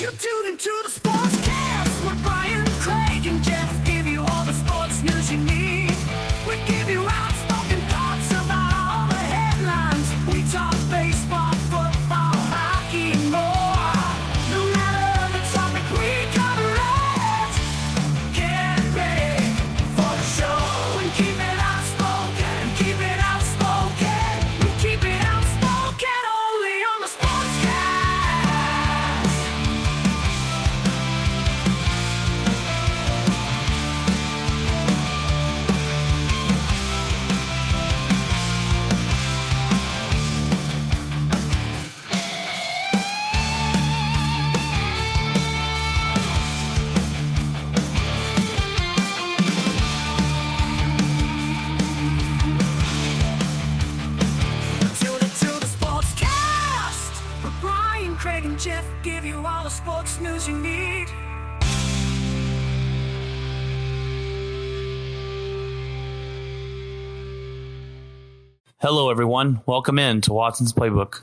You tuned into the Sportscast Hello, everyone. Welcome in to Watson's Playbook.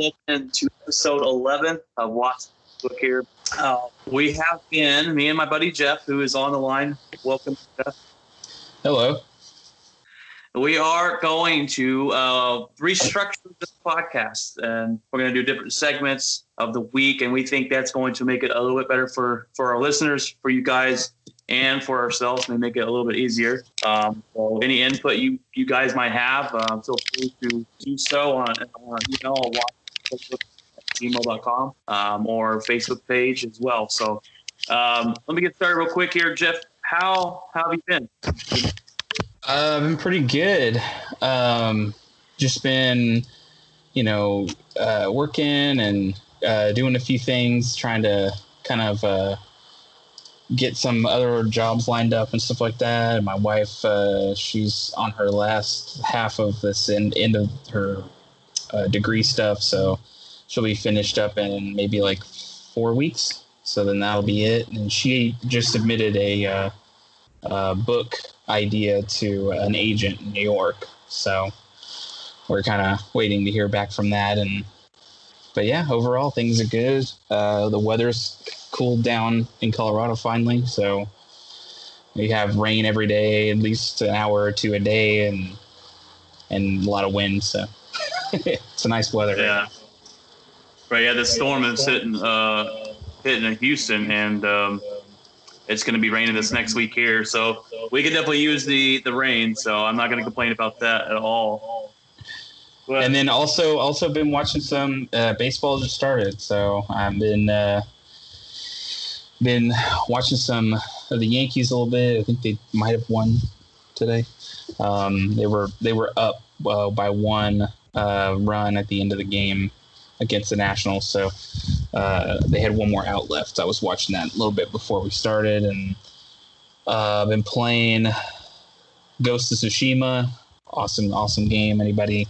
Welcome to episode 11 of Watson's Book here. Uh, we have been, me and my buddy Jeff, who is on the line. Welcome, Jeff. Hello. We are going to uh, restructure this podcast, and we're going to do different segments of the week, and we think that's going to make it a little bit better for for our listeners, for you guys, and for ourselves, and make it a little bit easier. Um, so any input you you guys might have, uh, feel free to do so on, on email or gmail.com um, or Facebook page as well. So um, let me get started real quick here, Jeff. How how have you been? Uh, I've been pretty good. Um, just been, you know, uh, working and uh, doing a few things, trying to kind of uh, get some other jobs lined up and stuff like that. And my wife, uh, she's on her last half of this end, end of her uh, degree stuff, so she'll be finished up in maybe like four weeks. So then that'll be it. And she just submitted a uh, uh, book idea to an agent in New York. So we're kind of waiting to hear back from that. And but yeah, overall things are good. Uh, the weather's cooled down in Colorado finally, so we have rain every day, at least an hour or two a day, and and a lot of wind. So it's a nice weather. Yeah. Right. Yeah. The storm is hitting uh, hitting in Houston, and um, it's going to be raining this next week here. So we could definitely use the the rain. So I'm not going to complain about that at all. But, and then also also been watching some uh, baseball just started so i've been uh, been watching some of the yankees a little bit i think they might have won today um, they were they were up uh, by one uh, run at the end of the game against the nationals so uh, they had one more out left i was watching that a little bit before we started and uh, i've been playing ghost of tsushima awesome awesome game anybody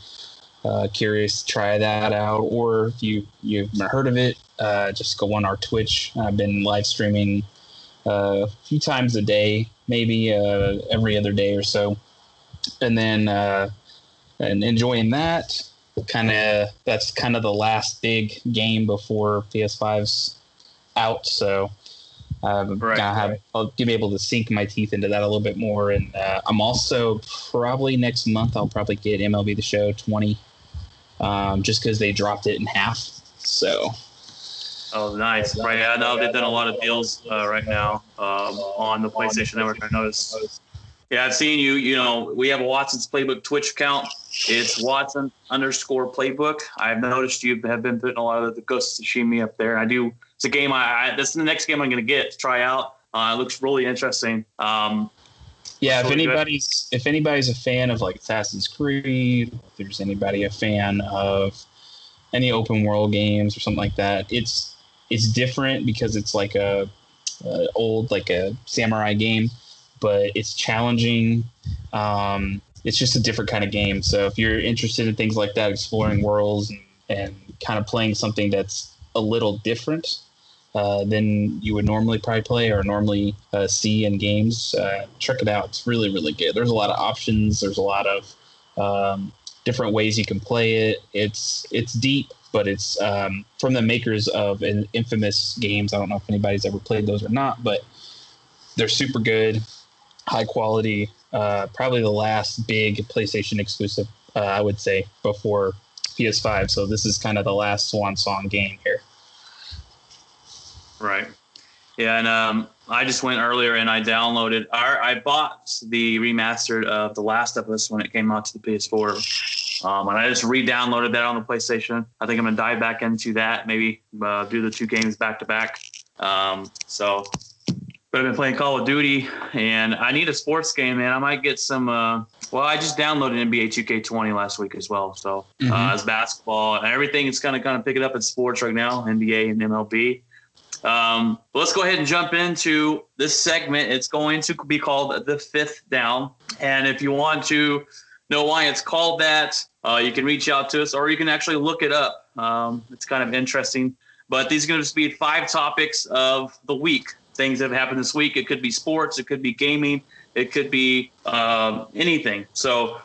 uh, curious, try that out. Or if you you've heard of it, uh, just go on our Twitch. I've been live streaming uh, a few times a day, maybe uh, every other day or so, and then uh, and enjoying that. Kind of that's kind of the last big game before PS5's out. So. Um, Right, have, right. I'll be able to sink my teeth into that a little bit more, and uh, I'm also probably next month I'll probably get MLB The Show 20 um, just because they dropped it in half. So oh, nice. Right. Yeah. I know they've done a lot of deals uh, right now um, on the PlayStation Network. I noticed. Yeah, I've seen you. You know, we have a Watson's Playbook Twitch account. It's Watson underscore Playbook. I've noticed you have been putting a lot of the Ghost of Tsushima up there. I do. It's a game. I, I this is the next game I'm going to get to try out. Uh, it looks really interesting. Um, yeah, if anybody's if anybody's a fan of like Assassin's Creed, if there's anybody a fan of any open world games or something like that. It's it's different because it's like a, a old like a samurai game, but it's challenging. Um, it's just a different kind of game. So if you're interested in things like that, exploring worlds and, and kind of playing something that's a little different uh, than you would normally probably play or normally uh, see in games, uh, check it out. It's really, really good. There's a lot of options. There's a lot of um, different ways you can play it. It's it's deep, but it's um, from the makers of an infamous games. I don't know if anybody's ever played those or not, but they're super good, high quality. Uh, probably the last big PlayStation exclusive, uh, I would say, before PS5. So this is kind of the last swan song game here. Right. Yeah, and um, I just went earlier and I downloaded. Our, I bought the remastered of The Last of Us when it came out to the PS4, um, and I just re-downloaded that on the PlayStation. I think I'm gonna dive back into that, maybe uh, do the two games back to back. Um, so, but I've been playing Call of Duty, and I need a sports game, man. I might get some. Uh, well, I just downloaded NBA 2K20 last week as well. So Mhm. uh, as basketball and everything is kind of kind of picking up in sports right now, NBA and MLB. Um, but let's go ahead and jump into this segment. It's going to be called the fifth down. And if you want to know why it's called that, uh, you can reach out to us or you can actually look it up. Um, it's kind of interesting. But these are going to just be five topics of the week, things that have happened this week. It could be sports, it could be gaming, it could be um, anything. So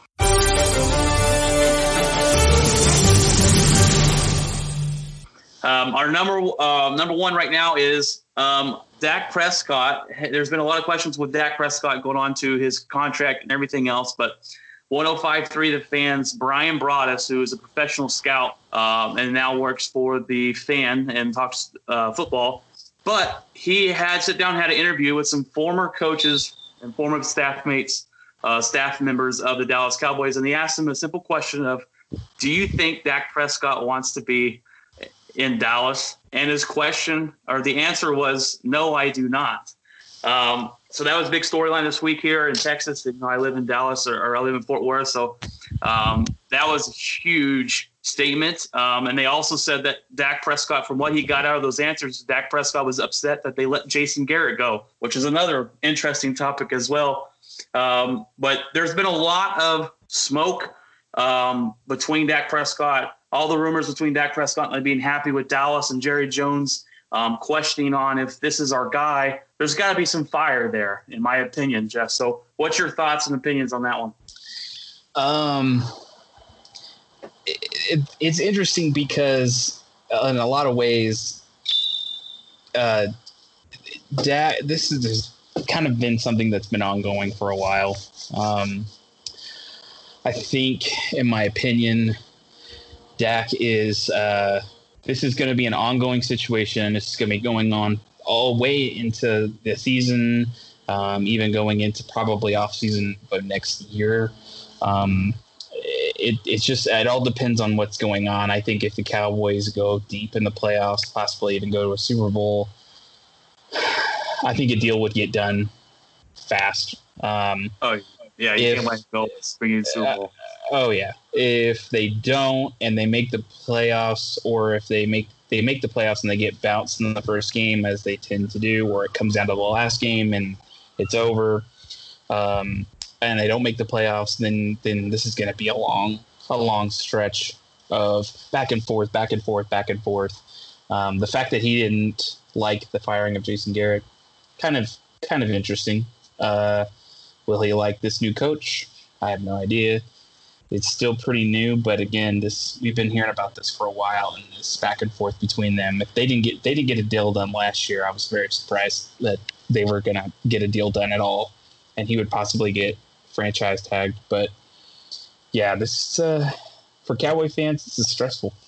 Um, our number uh, number one right now is um, Dak Prescott. There's been a lot of questions with Dak Prescott going on to his contract and everything else, but 1053 the fans Bryan Broaddus, who is a professional scout um, and now works for the fan and talks uh, football, but he had sit down had an interview with some former coaches and former staff mates, uh, staff members of the Dallas Cowboys, and he asked them a simple question of, "Do you think Dak Prescott wants to be?" in Dallas? And his question or the answer was, no, I do not. Um, so that was a big storyline this week here in Texas. You know, I live in Dallas or, or I live in Fort Worth. So um, that was huge statement. Um, and they also said that Dak Prescott, from what he got out of those answers, Dak Prescott was upset that they let Jason Garrett go, which is another interesting topic as well. Um, but there's been a lot of smoke um, between Dak Prescott, all the rumors between Dak Prescott and being happy with Dallas and Jerry Jones um, questioning on if this is our guy. There's got to be some fire there, in my opinion, Jeff. So, what's your thoughts and opinions on that one? Um, it, it, it's interesting because uh, in a lot of ways, uh, this is kind of been something that's been ongoing for a while. Um, I think, in my opinion, Dak is. Uh, this is going to be an ongoing situation. This is going to be going on all way into the season, um, even going into probably off season but next year. Um, it, it's just it all depends on what's going on. I think if the Cowboys go deep in the playoffs, possibly even go to a Super Bowl, I think a deal would get done fast. Um, Oh, yeah, you If- can't let it go. It's bringing Super Bowl. oh yeah, if they don't and they make the playoffs, or if they make they make the playoffs and they get bounced in the first game, as they tend to do, or it comes down to the last game and it's over, um, and they don't make the playoffs, then then this is going to be a long a long stretch of back and forth, back and forth, back and forth. Um, the fact that he didn't like the firing of Jason Garrett, kind of kind of interesting. Uh, will he like this new coach? I have no idea. It's still pretty new, but again, this we've been hearing about this for a while, and this back and forth between them. If they didn't get they didn't get a deal done last year, I was very surprised that they were gonna get a deal done at all, and he would possibly get franchise tagged. But yeah, this uh, for Cowboy fans, this is stressful.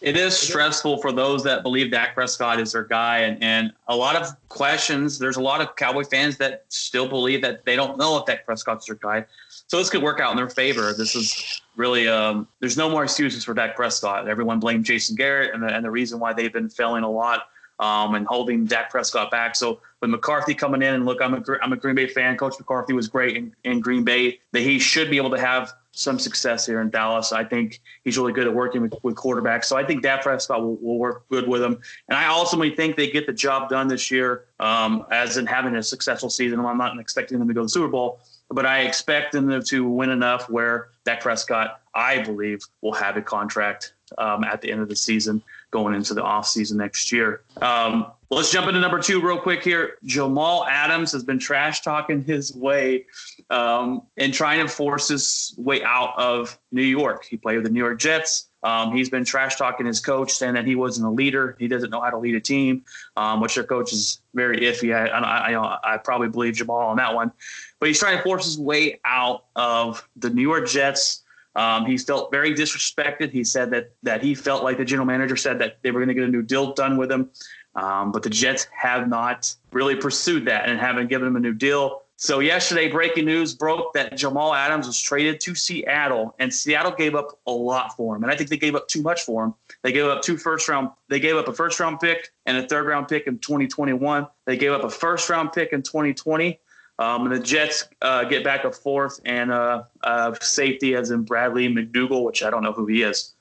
It is stressful for those that believe Dak Prescott is their guy, and, and a lot of questions. There's a lot of Cowboy fans that still believe that they don't know if Dak Prescott's their guy. So this could work out in their favor. This is really um, there's no more excuses for Dak Prescott. Everyone blamed Jason Garrett, and the, and the reason why they've been failing a lot um, and holding Dak Prescott back. So with McCarthy coming in, and look, I'm a I'm a Green Bay fan. Coach McCarthy was great in, in Green Bay. That he should be able to have some success here in Dallas. I think he's really good at working with, with quarterbacks. So I think Dak Prescott will, will work good with him. And I ultimately think they get the job done this year, um, as in having a successful season. I'm not expecting them to go to the Super Bowl, but I expect them to win enough where Dak Prescott, I believe, will have a contract um, at the end of the season going into the offseason next year. Um, let's jump into number two real quick here. Jamal Adams has been trash talking his way um, and trying to force his way out of New York. He played with the New York Jets. Um, he's been trash talking his coach, saying that he wasn't a leader. He doesn't know how to lead a team, um, which their coach is very iffy. I, I, I, I probably believe Jamal on that one. But he's trying to force his way out of the New York Jets. Um, he felt very disrespected. He said that that he felt like the general manager said that they were going to get a new deal done with him, um, but the Jets have not really pursued that and haven't given him a new deal. So yesterday, breaking news broke that Jamal Adams was traded to Seattle, and Seattle gave up a lot for him. And I think they gave up too much for him. They gave up two first round. They gave up a first round pick and a third round pick in 2021. They gave up a first round pick in 2020. Um, and the Jets uh, get back a fourth and uh, uh, safety as in Bradley McDougald, which I don't know who he is.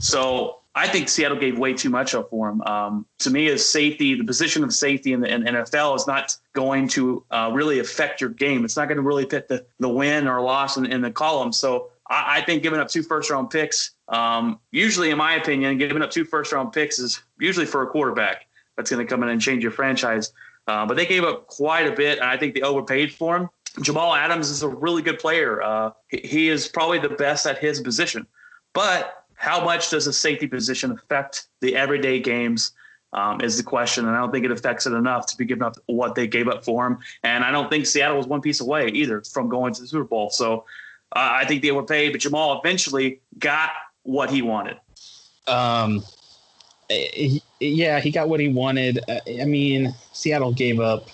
So I think Seattle gave way too much up for him. Um, to me, as safety, the position of safety in the in NFL is not going to uh, really affect your game. It's not going to really fit the, the win or loss in, in the column. So I, I, think giving up two first round picks, um, usually, in my opinion, giving up two first round picks is usually for a quarterback that's going to come in and change your franchise. Uh, but they gave up quite a bit, and I think they overpaid for him. Jamal Adams is a really good player. Uh, he, is probably the best at his position. But how much does a safety position affect the everyday games? Um, is the question, and I don't think it affects it enough to be giving up what they gave up for him. And I don't think Seattle was one piece away either from going to the Super Bowl. So uh, I think they overpaid, but Jamal eventually got what he wanted. Um, yeah, he got what he wanted. Uh, I mean, Seattle gave up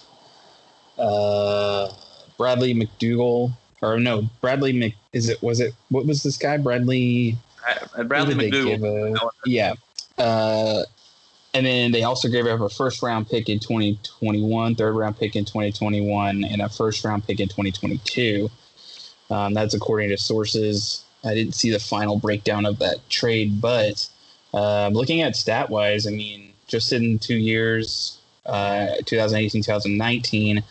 uh, Bradley McDougald, or no, Bradley Mc. Is it? Was it? What was this guy? Bradley. Uh, Bradley McDougald. yeah. Uh, and then they also gave up a first round pick in 2021, third round pick in 2021, and a first round pick in 2022. Um, that's according to sources. I didn't see the final breakdown of that trade, but um, looking at stat wise, I mean, just in two years, uh, 2018, 2019,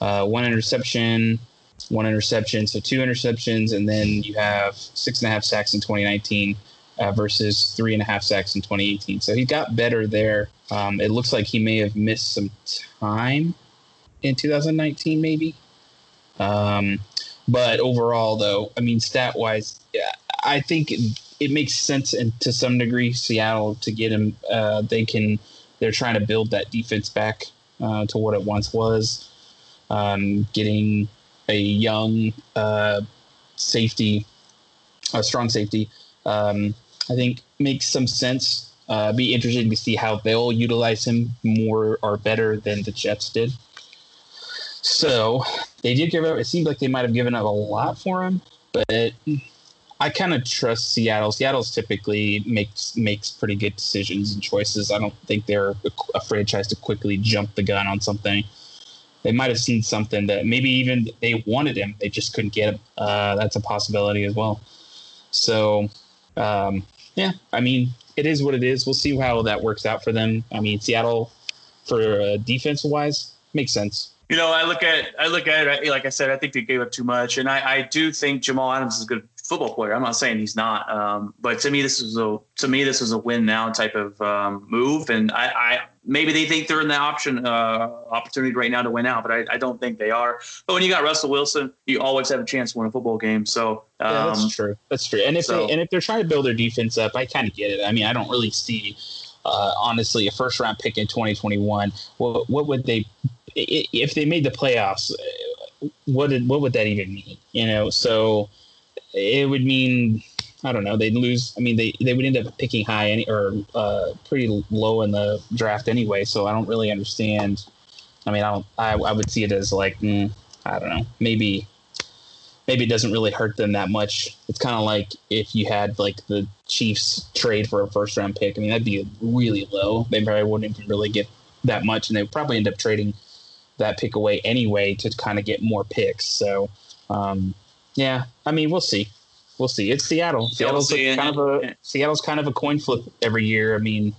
uh, one interception, one interception, so two interceptions, and then you have six and a half sacks in 2019 uh, versus three and a half sacks in 2018. So he got better there. Um, it looks like he may have missed some time in 2019, maybe. Um, but overall, though, I mean, stat wise, I think it makes sense and to some degree Seattle to get him. Uh, they can. They're trying to build that defense back uh, to what it once was. Um, getting a young uh, safety, a strong safety, um, I think makes some sense. Uh, be interesting to see how they'll utilize him more or better than the Jets did. So they did give up. It seems like they might have given up a lot for him, but I kind of trust Seattle. Seattle's typically makes makes pretty good decisions and choices. I don't think they're a, a franchise to quickly jump the gun on something. They might have seen something that maybe even they wanted him, they just couldn't get him. Uh, that's a possibility as well. So, um, yeah, I mean, it is what it is. We'll see how that works out for them. I mean, Seattle, for uh, defense wise, makes sense. You know, I look at I look at it like I said. I think they gave up too much, and I, I do think Jamal Adams is a good football player. I'm not saying he's not, um, but to me, this is a to me this is a win now type of um, move, and I, I, maybe they think they're in the option uh, opportunity right now to win out, but I, I, don't think they are. But when you got Russell Wilson, you always have a chance to win a football game. So um, yeah, that's true. That's true. And if so, they, and if they're trying to build their defense up, I kind of get it. I mean, I don't really see. Uh, honestly, a first round pick in 2021. Well, what would they, if they made the playoffs? What did what would that even mean? You know, so it would mean I don't know. They'd lose. I mean, they, they would end up picking high any, or uh, pretty low in the draft anyway. So I don't really understand. I mean, I don't. I, I would see it as like mm, I don't know. Maybe maybe it doesn't really hurt them that much. It's kind of like if you had like the Chiefs trade for a first round pick. I mean, that'd be really low. They probably wouldn't even really get that much, and they would probably end up trading that pick away anyway to kind of get more picks. So. Um, yeah, I mean, we'll see. we'll see. It's Seattle. Seattle's see. kind of a Seattle's kind of a coin flip every year. I mean,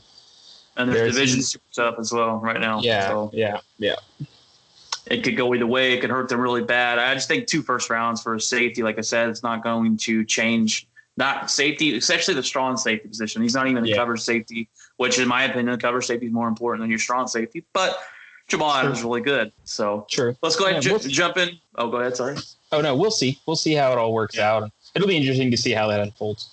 And their There's- division's super tough as well right now. yeah, So yeah, yeah. it could go either way. It could hurt them really bad. I just think two first rounds for safety, like I said, it's not going to change. Not safety, especially the strong safety position. He's not even a Yeah. cover safety, which in my opinion, cover safety is more important than your strong safety. But Jamal Adams is really good. So sure. let's go ahead and Yeah, ju- we'll- jump in. Oh, go ahead. Sorry. Oh no, we'll see. We'll see how it all works out. It'll be interesting to see how that unfolds.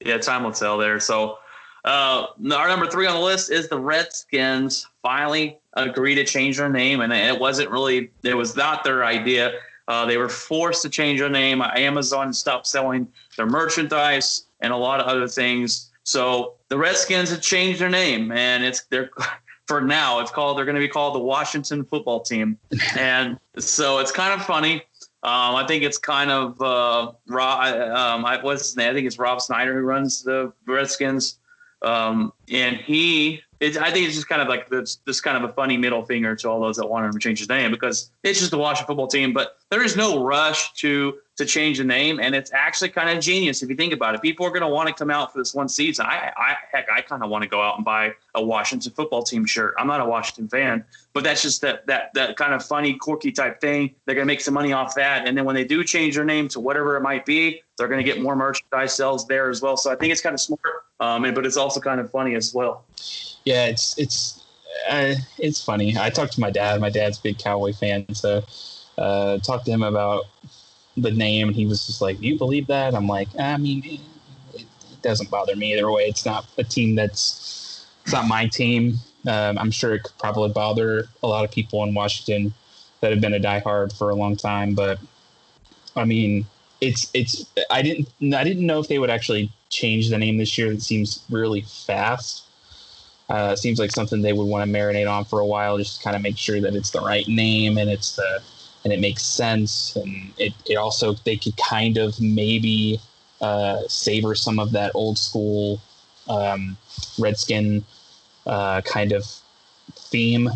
Yeah, time will tell there. So, uh, our number three on the list is the Redskins finally agree to change their name, and it wasn't really, it was not their idea. Uh, they were forced to change their name. Amazon stopped selling their merchandise and a lot of other things. So the Redskins have changed their name, and it's they're for now it's called they're going to be called the Washington Football Team, and so it's kind of funny. Um, I think it's kind of uh, Rob. Um, I, what's his name? I think it's Rob Snyder who runs the Redskins, um, and he. I think it's just kind of like this, this kind of a funny middle finger to all those that want him to change his name because it's just the Washington football team. But there is no rush to to change the name, and it's actually kind of genius if you think about it. People are going to want to come out for this one season. I, I heck, I kind of want to go out and buy a Washington football team shirt. I'm not a Washington fan, but that's just that that that kind of funny, quirky type thing. They're going to make some money off that, and then when they do change their name to whatever it might be, they're going to get more merchandise sales there as well. So I think it's kind of smart, um, and, but it's also kind of funny as well. Yeah, it's it's uh, it's funny. I talked to my dad. My dad's big Cowboy fan, so uh, talked to him about the name, and he was just like, "Do you believe that?" I'm like, "I mean, it, it doesn't bother me either way. It's not a team that's it's not my team. Um, I'm sure it could probably bother a lot of people in Washington that have been a diehard for a long time, but I mean, it's it's. I didn't I didn't know if they would actually change the name this year. It seems really fast. Uh, seems like something they would want to marinate on for a while, just to kind of make sure that it's the right name and it's the and it makes sense. And it, it also they could kind of maybe uh, savor some of that old school um, Redskin uh, kind of theme,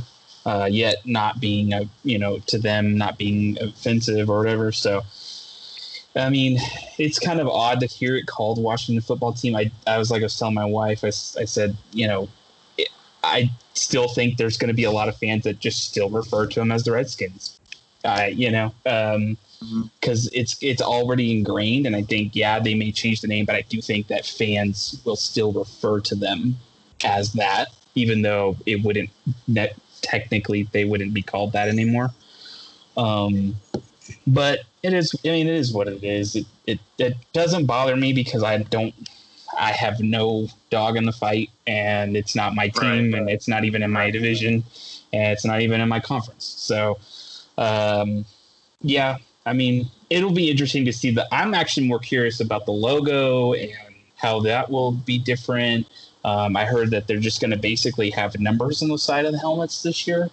uh, yet not being a you know to them not being offensive or whatever. So. I mean, it's kind of odd to hear it called Washington football team. I, I was like, I was telling my wife, I, I said, you know, I still think there's going to be a lot of fans that just still refer to them as the Redskins. I, you know, um, Mhm. because it's it's already ingrained, and I think yeah, they may change the name, but I do think that fans will still refer to them as that, even though it wouldn't net technically they wouldn't be called that anymore. Um, but it is i mean it is what it is it, it it doesn't bother me because i don't i have no dog in the fight and it's not my team Right. and it's not even in my division and it's not even in my conference so um yeah i mean it'll be interesting to see the i'm actually more curious about the logo and how that will be different. Um, i heard that they're just going to basically have numbers on the side of the helmets this year.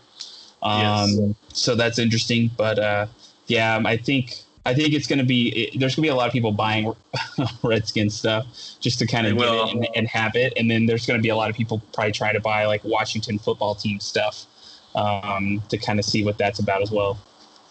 Um, Yes. so that's interesting but uh yeah, um, I think I think it's going to be it, there's going to be a lot of people buying Redskin stuff just to kind of get it and, and have it, and then there's going to be a lot of people probably try to buy like Washington football team stuff um, to kind of see what that's about as well.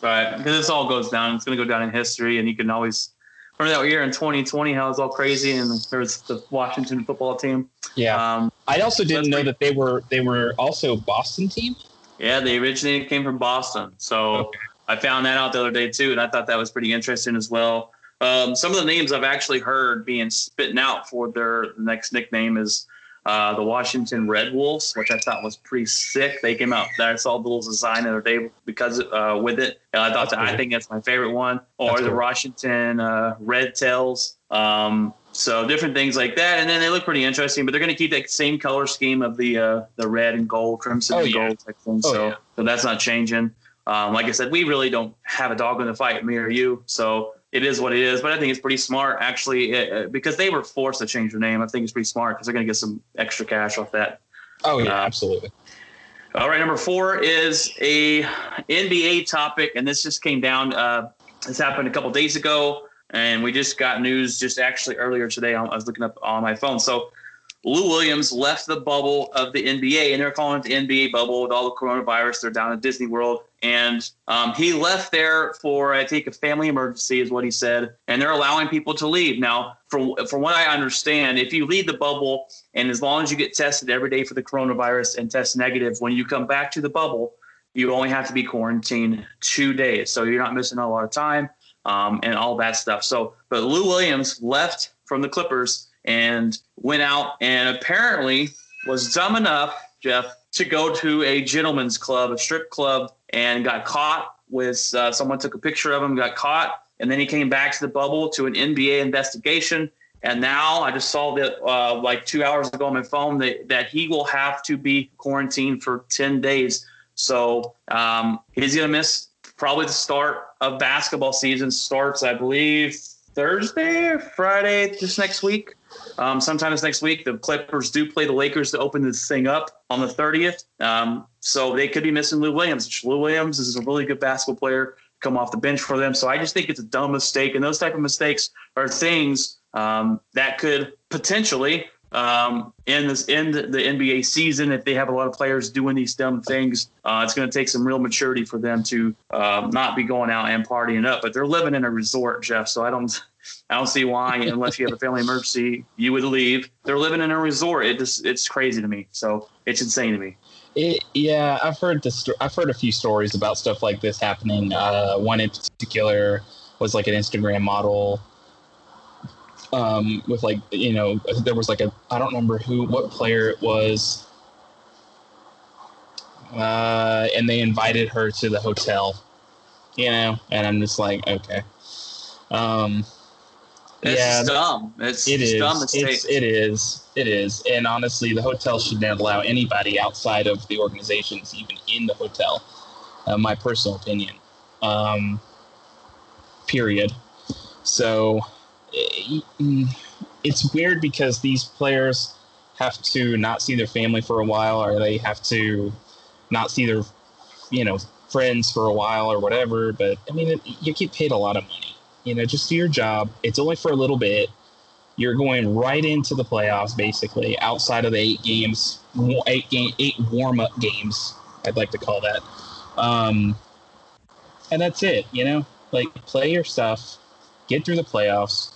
Right, because this all goes down. It's going to go down in history, and you can always remember that year in 2020 how it was all crazy, and there was the Washington football team. Yeah, Um, I also didn't know that they were they were also Boston team. yeah, they originated came from Boston, so Okay. I found that out the other day too, and I thought that was pretty interesting as well. Um, some of the names I've actually heard being spitting out for their next nickname is uh, the Washington Red Wolves, which I thought was pretty sick. They came out. I saw the little design the other day because uh, with it, and I thought that, I think that's my favorite one. Or That's the cool. Washington uh, Red Tails. Um, so different things like that, and then they look pretty interesting. But they're going to keep that same color scheme of the uh, the red and gold, crimson Oh, and yeah. gold type thing. Oh, so yeah. so that's not changing. Um, like I said, we really don't have a dog in the fight, me or you. So it is what it is. But I think it's pretty smart, actually, uh, because they were forced to change their name. I think it's pretty smart because they're going to get some extra cash off that. Oh yeah, Uh, absolutely. All right, number four is a NBA topic, and this just came down. Uh, this happened a couple days ago, and we just got news just actually earlier today. I was looking up on my phone. So Lou Williams left the bubble of the NBA, and they're calling it the NBA bubble with all the coronavirus. They're down at Disney World, and um, he left there for I think a family emergency is what he said, and they're allowing people to leave now. From from what I understand, if you leave the bubble and as long as you get tested every day for the coronavirus and test negative, when you come back to the bubble, you only have to be quarantined two days, so you're not missing a lot of time um, and all that stuff. So, but Lou Williams left from the Clippers and went out and apparently was dumb enough, Jeff, to go to a gentleman's club, a strip club, and got caught with uh, someone took a picture of him, got caught, and then he came back to the bubble to an NBA investigation. And now I just saw that uh, like two hours ago on my phone that, that he will have to be quarantined for 10 days. So um, he's going to miss probably the start of basketball season starts, I believe, Thursday or Friday this next week. Um, sometime this next week, the Clippers do play the Lakers to open this thing up on the 30th. Um, so they could be missing Lou Williams. Lou Williams is a really good basketball player, come off the bench for them. So I just think it's a dumb mistake. And those type of mistakes are things um, that could potentially um, in this the, the, NBA season, if they have a lot of players doing these dumb things, uh, it's going to take some real maturity for them to uh, not be going out and partying up. But they're living in a resort, Jeff. So I don't, I don't see why, unless you have a family emergency, you would leave. They're living in a resort. It just, it's crazy to me. So it's insane to me. It, yeah, I've heard this. I've heard a few stories about stuff like this happening. Uh, one in particular was like an Instagram model um, with like you know there was like a I don't remember who what player it was, uh, and they invited her to the hotel, you know, and I'm just like okay, um, it's yeah, dumb. It's, it it's is. dumb It's, it is. It is. And honestly, the hotel should not allow anybody outside of the organizations even in the hotel. Uh, my personal opinion. Um, period. So it's weird because these players have to not see their family for a while, or they have to not see their, you know, friends for a while or whatever. But I mean, it, you get paid a lot of money. You know, just do your job. It's only for a little bit. You're going right into the playoffs, basically, outside of the eight games, eight game, eight warm up games. I'd like to call that. Um, and that's it. You know, like play your stuff, get through the playoffs,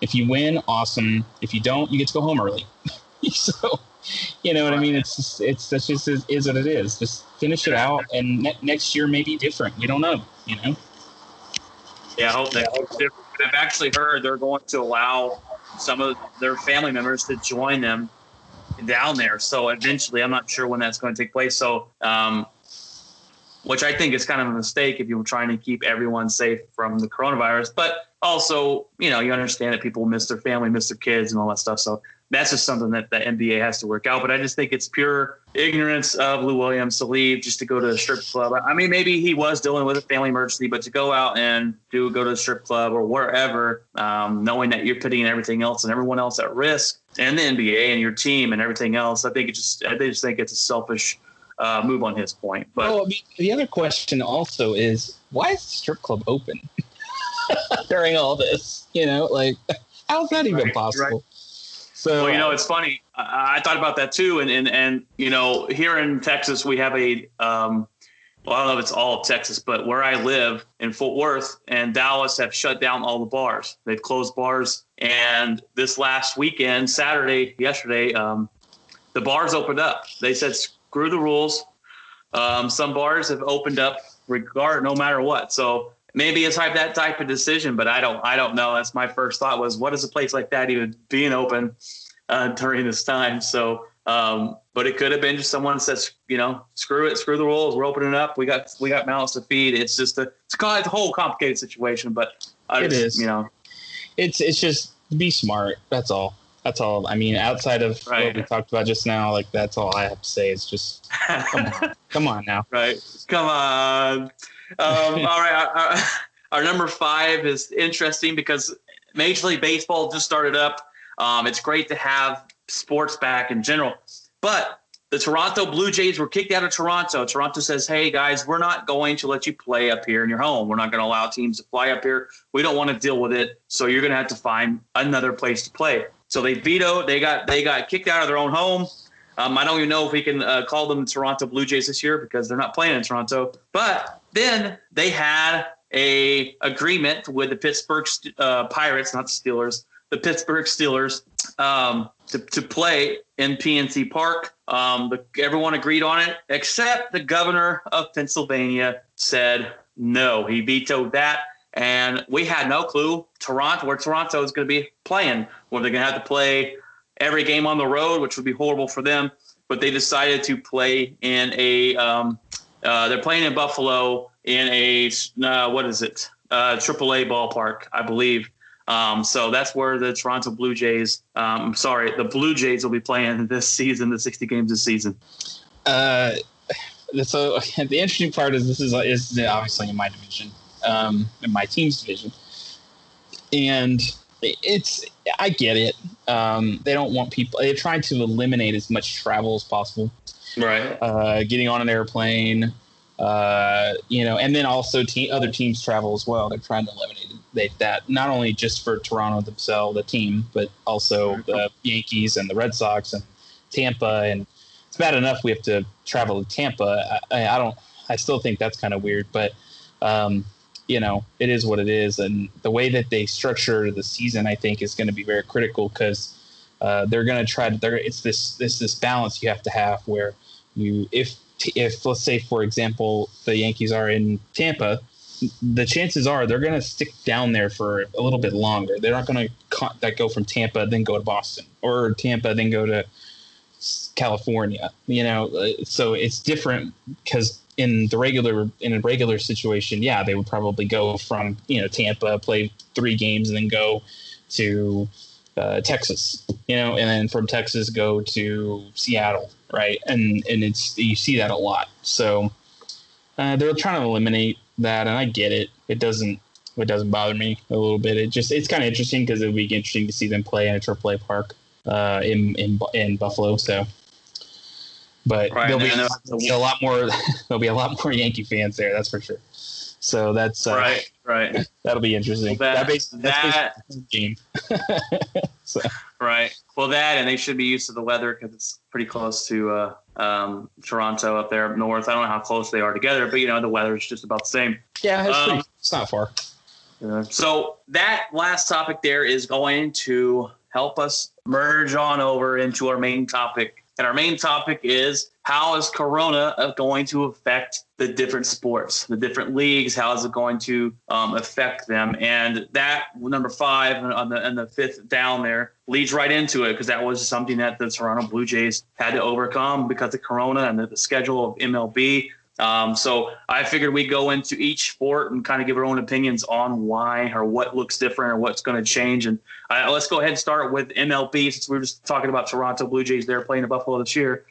if you win, awesome. If you don't, you get to go home early. so, you know what I mean? It's just, it's that's just is, is what it is. Just finish it out, and ne- next year may be different. You don't know. You know. Yeah, I hope that different. I've actually heard they're going to allow some of their family members to join them down there. So eventually, I'm not sure when that's going to take place. So, um, which I think is kind of a mistake if you're trying to keep everyone safe from the coronavirus. But also, you know, you understand that people miss their family, miss their kids, and all that stuff. So that's just something that the NBA has to work out. But I just think it's pure ignorance of Lou Williams to leave just to go to a strip club. I mean, maybe he was dealing with a family emergency, but to go out and do go to a strip club or wherever, um, knowing that you're putting everything else and everyone else at risk, and the NBA and your team and everything else, I think it just I just think it's a selfish. Uh, move on his point, but well, I mean, the other question also is why is the strip club open? during all this. You know, like how's that even right, possible? Right. So well, you know, it's funny. I, I, thought about that too, and and and you know, here in Texas, we have a um, well, I don't know if it's all of Texas, but where I live in Fort Worth and Dallas have shut down all the bars. They've closed bars, and this last weekend, Saturday, yesterday, um, the bars opened up. They said, "Screw the rules." Um, some bars have opened up regard no matter what. So maybe it's type that type of decision, but I don't I don't know. That's my first thought was what is a place like that even being open uh, during this time? So, um, but it could have been just someone says, you know, screw it, screw the rules. We're opening up. We got we got mouths to feed. It's just a it's a whole complicated situation, but I it just, is. You know, it's it's just be smart. That's all. That's all. I mean, outside of right. what we talked about just now, like that's all I have to say. Is just come on, come on now. Right, come on. Um, all right. Our, our, number five is interesting because Major League Baseball just started up. Um, it's great to have sports back in general. But the Toronto Blue Jays were kicked out of Toronto. Toronto says, hey, guys, we're not going to let you play up here in your home. We're not going to allow teams to fly up here. We don't want to deal with it. So you're going to have to find another place to play. So they vetoed. They got they got kicked out of their own home. Um, I don't even know if we can uh, call them Toronto Blue Jays this year because they're not playing in Toronto. But then they had a agreement with the Pittsburgh uh, Pirates, not Steelers, the Pittsburgh Steelers, um, to, to play in PNC Park. Um, the, everyone agreed on it, except the governor of Pennsylvania said no. He vetoed that, and we had no clue Toronto where Toronto is going to be playing. Where they're going to have to play every game on the road, which would be horrible for them. But they decided to play in a. Um, uh, they're playing in Buffalo in a uh, what is it? Uh, AAA ballpark, I believe. Um, so that's where the Toronto Blue Jays. Um, sorry, the Blue Jays will be playing this season, the 60 games this season. Uh, so the interesting part is this is is obviously in my division, um, in my team's division, and it's I get it. Um, they don't want people. They're trying to eliminate as much travel as possible. Right. Uh, getting on an airplane, uh, you know, and then also te- other teams travel as well. They're trying to eliminate that not only just for Toronto themselves, the team, but also the Yankees and the Red Sox and Tampa. And it's bad enough we have to travel to Tampa. I, I don't. I still think that's kind of weird, but um, you know, it is what it is. And the way that they structure the season, I think, is going to be very critical because uh, they're going to try to. They're, it's this this this balance you have to have where you if if let's say for example the Yankees are in Tampa, the chances are they're going to stick down there for a little bit longer. They're not going to that go from Tampa then go to Boston or Tampa then go to California. You know, uh, so it's different because in the regular in a regular situation, yeah, they would probably go from you know Tampa, play three games, and then go to uh, Texas. You know, and then from Texas go to Seattle, right? And and it's you see that a lot. So uh, they're trying to eliminate that, and I get it. It doesn't it doesn't bother me a little bit. It just it's kind of interesting because it would be interesting to see them play in a AAA park uh, in in in Buffalo. So, but right, there'll, be, there'll be a lot more there'll be a lot more Yankee fans there. That's for sure. So that's uh, right, right. That'll be interesting. Well, that, that, base, that game. so. Right. Well, that and they should be used to the weather because it's pretty close to uh, um, Toronto up there up north. I don't know how close they are together, but you know the weather is just about the same. Yeah, it's, um, pretty, it's not far. Yeah. So that last topic there is going to help us merge on over into our main topic, and our main topic is how is Corona going to affect the different sports, the different leagues? How is it going to um, affect them? And that number five on the and the fifth down there leads right into it because that was something that the Toronto Blue Jays had to overcome because of Corona and the, the schedule of MLB. Um, so I figured we'd go into each sport and kind of give our own opinions on why or what looks different or what's going to change. And uh, let's go ahead and start with MLB since we were just talking about Toronto Blue Jays. They're playing in Buffalo this year.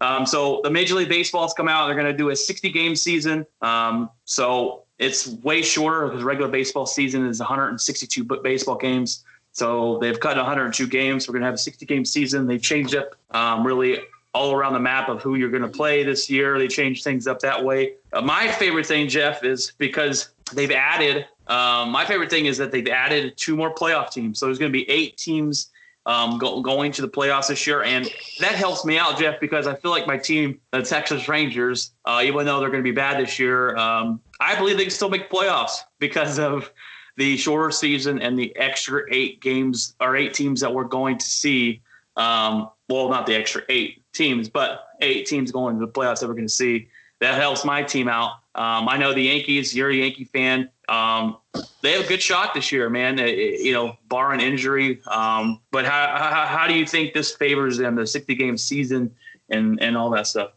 Um, so the Major League Baseball's come out. They're going to do a 60 game season. Um, so it's way shorter because regular baseball season is 162 baseball games. So they've cut 102 games. We're going to have a 60 game season. They've changed up um, really all around the map of who you're going to play this year. They changed things up that way. Uh, my favorite thing, Jeff, is because they've added. Um, my favorite thing is that they've added two more playoff teams. So there's going to be eight teams um, go, going to the playoffs this year. And that helps me out, Jeff, because I feel like my team, the Texas Rangers, uh, even though they're going to be bad this year, um, I believe they can still make playoffs because of the shorter season and the extra eight games or eight teams that we're going to see. Um, well, not the extra eight teams, but eight teams going to the playoffs that we're going to see. That helps my team out. Um, I know the Yankees. You're a Yankee fan. Um, they have a good shot this year, man. you know, barring injury. Um, but how, how, how do you think this favors them, the 60 game season and and all that stuff?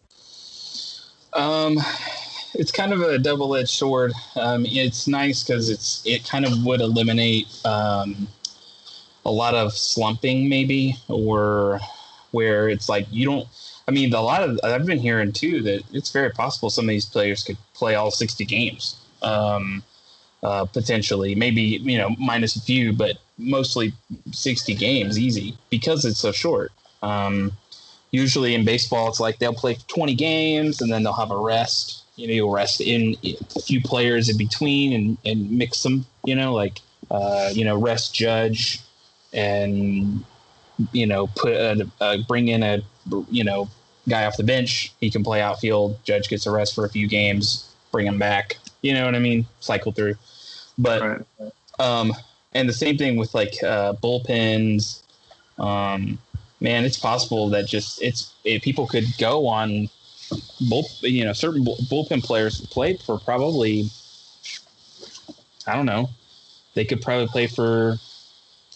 Um, it's kind of a double edged sword. Um, it's nice because it's it kind of would eliminate um, a lot of slumping, maybe, or where it's like you don't. I mean, a lot of I've been hearing too that it's very possible some of these players could play all 60 games. Um, uh, potentially. Maybe you know minus a few, but mostly 60 games easy because it's so short. Um, usually in baseball, it's like they'll play 20 games and then they'll have a rest. You know, you'll rest in a few players in between and, and mix them. You know, like uh, you know, rest Judge and you know, put a, a bring in a you know guy off the bench. He can play outfield. Judge gets a rest for a few games. Bring him back. You know what I mean? Cycle through. But Right. um, and the same thing with like uh, bullpens. Um, man, it's possible that just it's it, people could go on bull, you know, certain bull, bullpen players play for probably I don't know. They could probably play for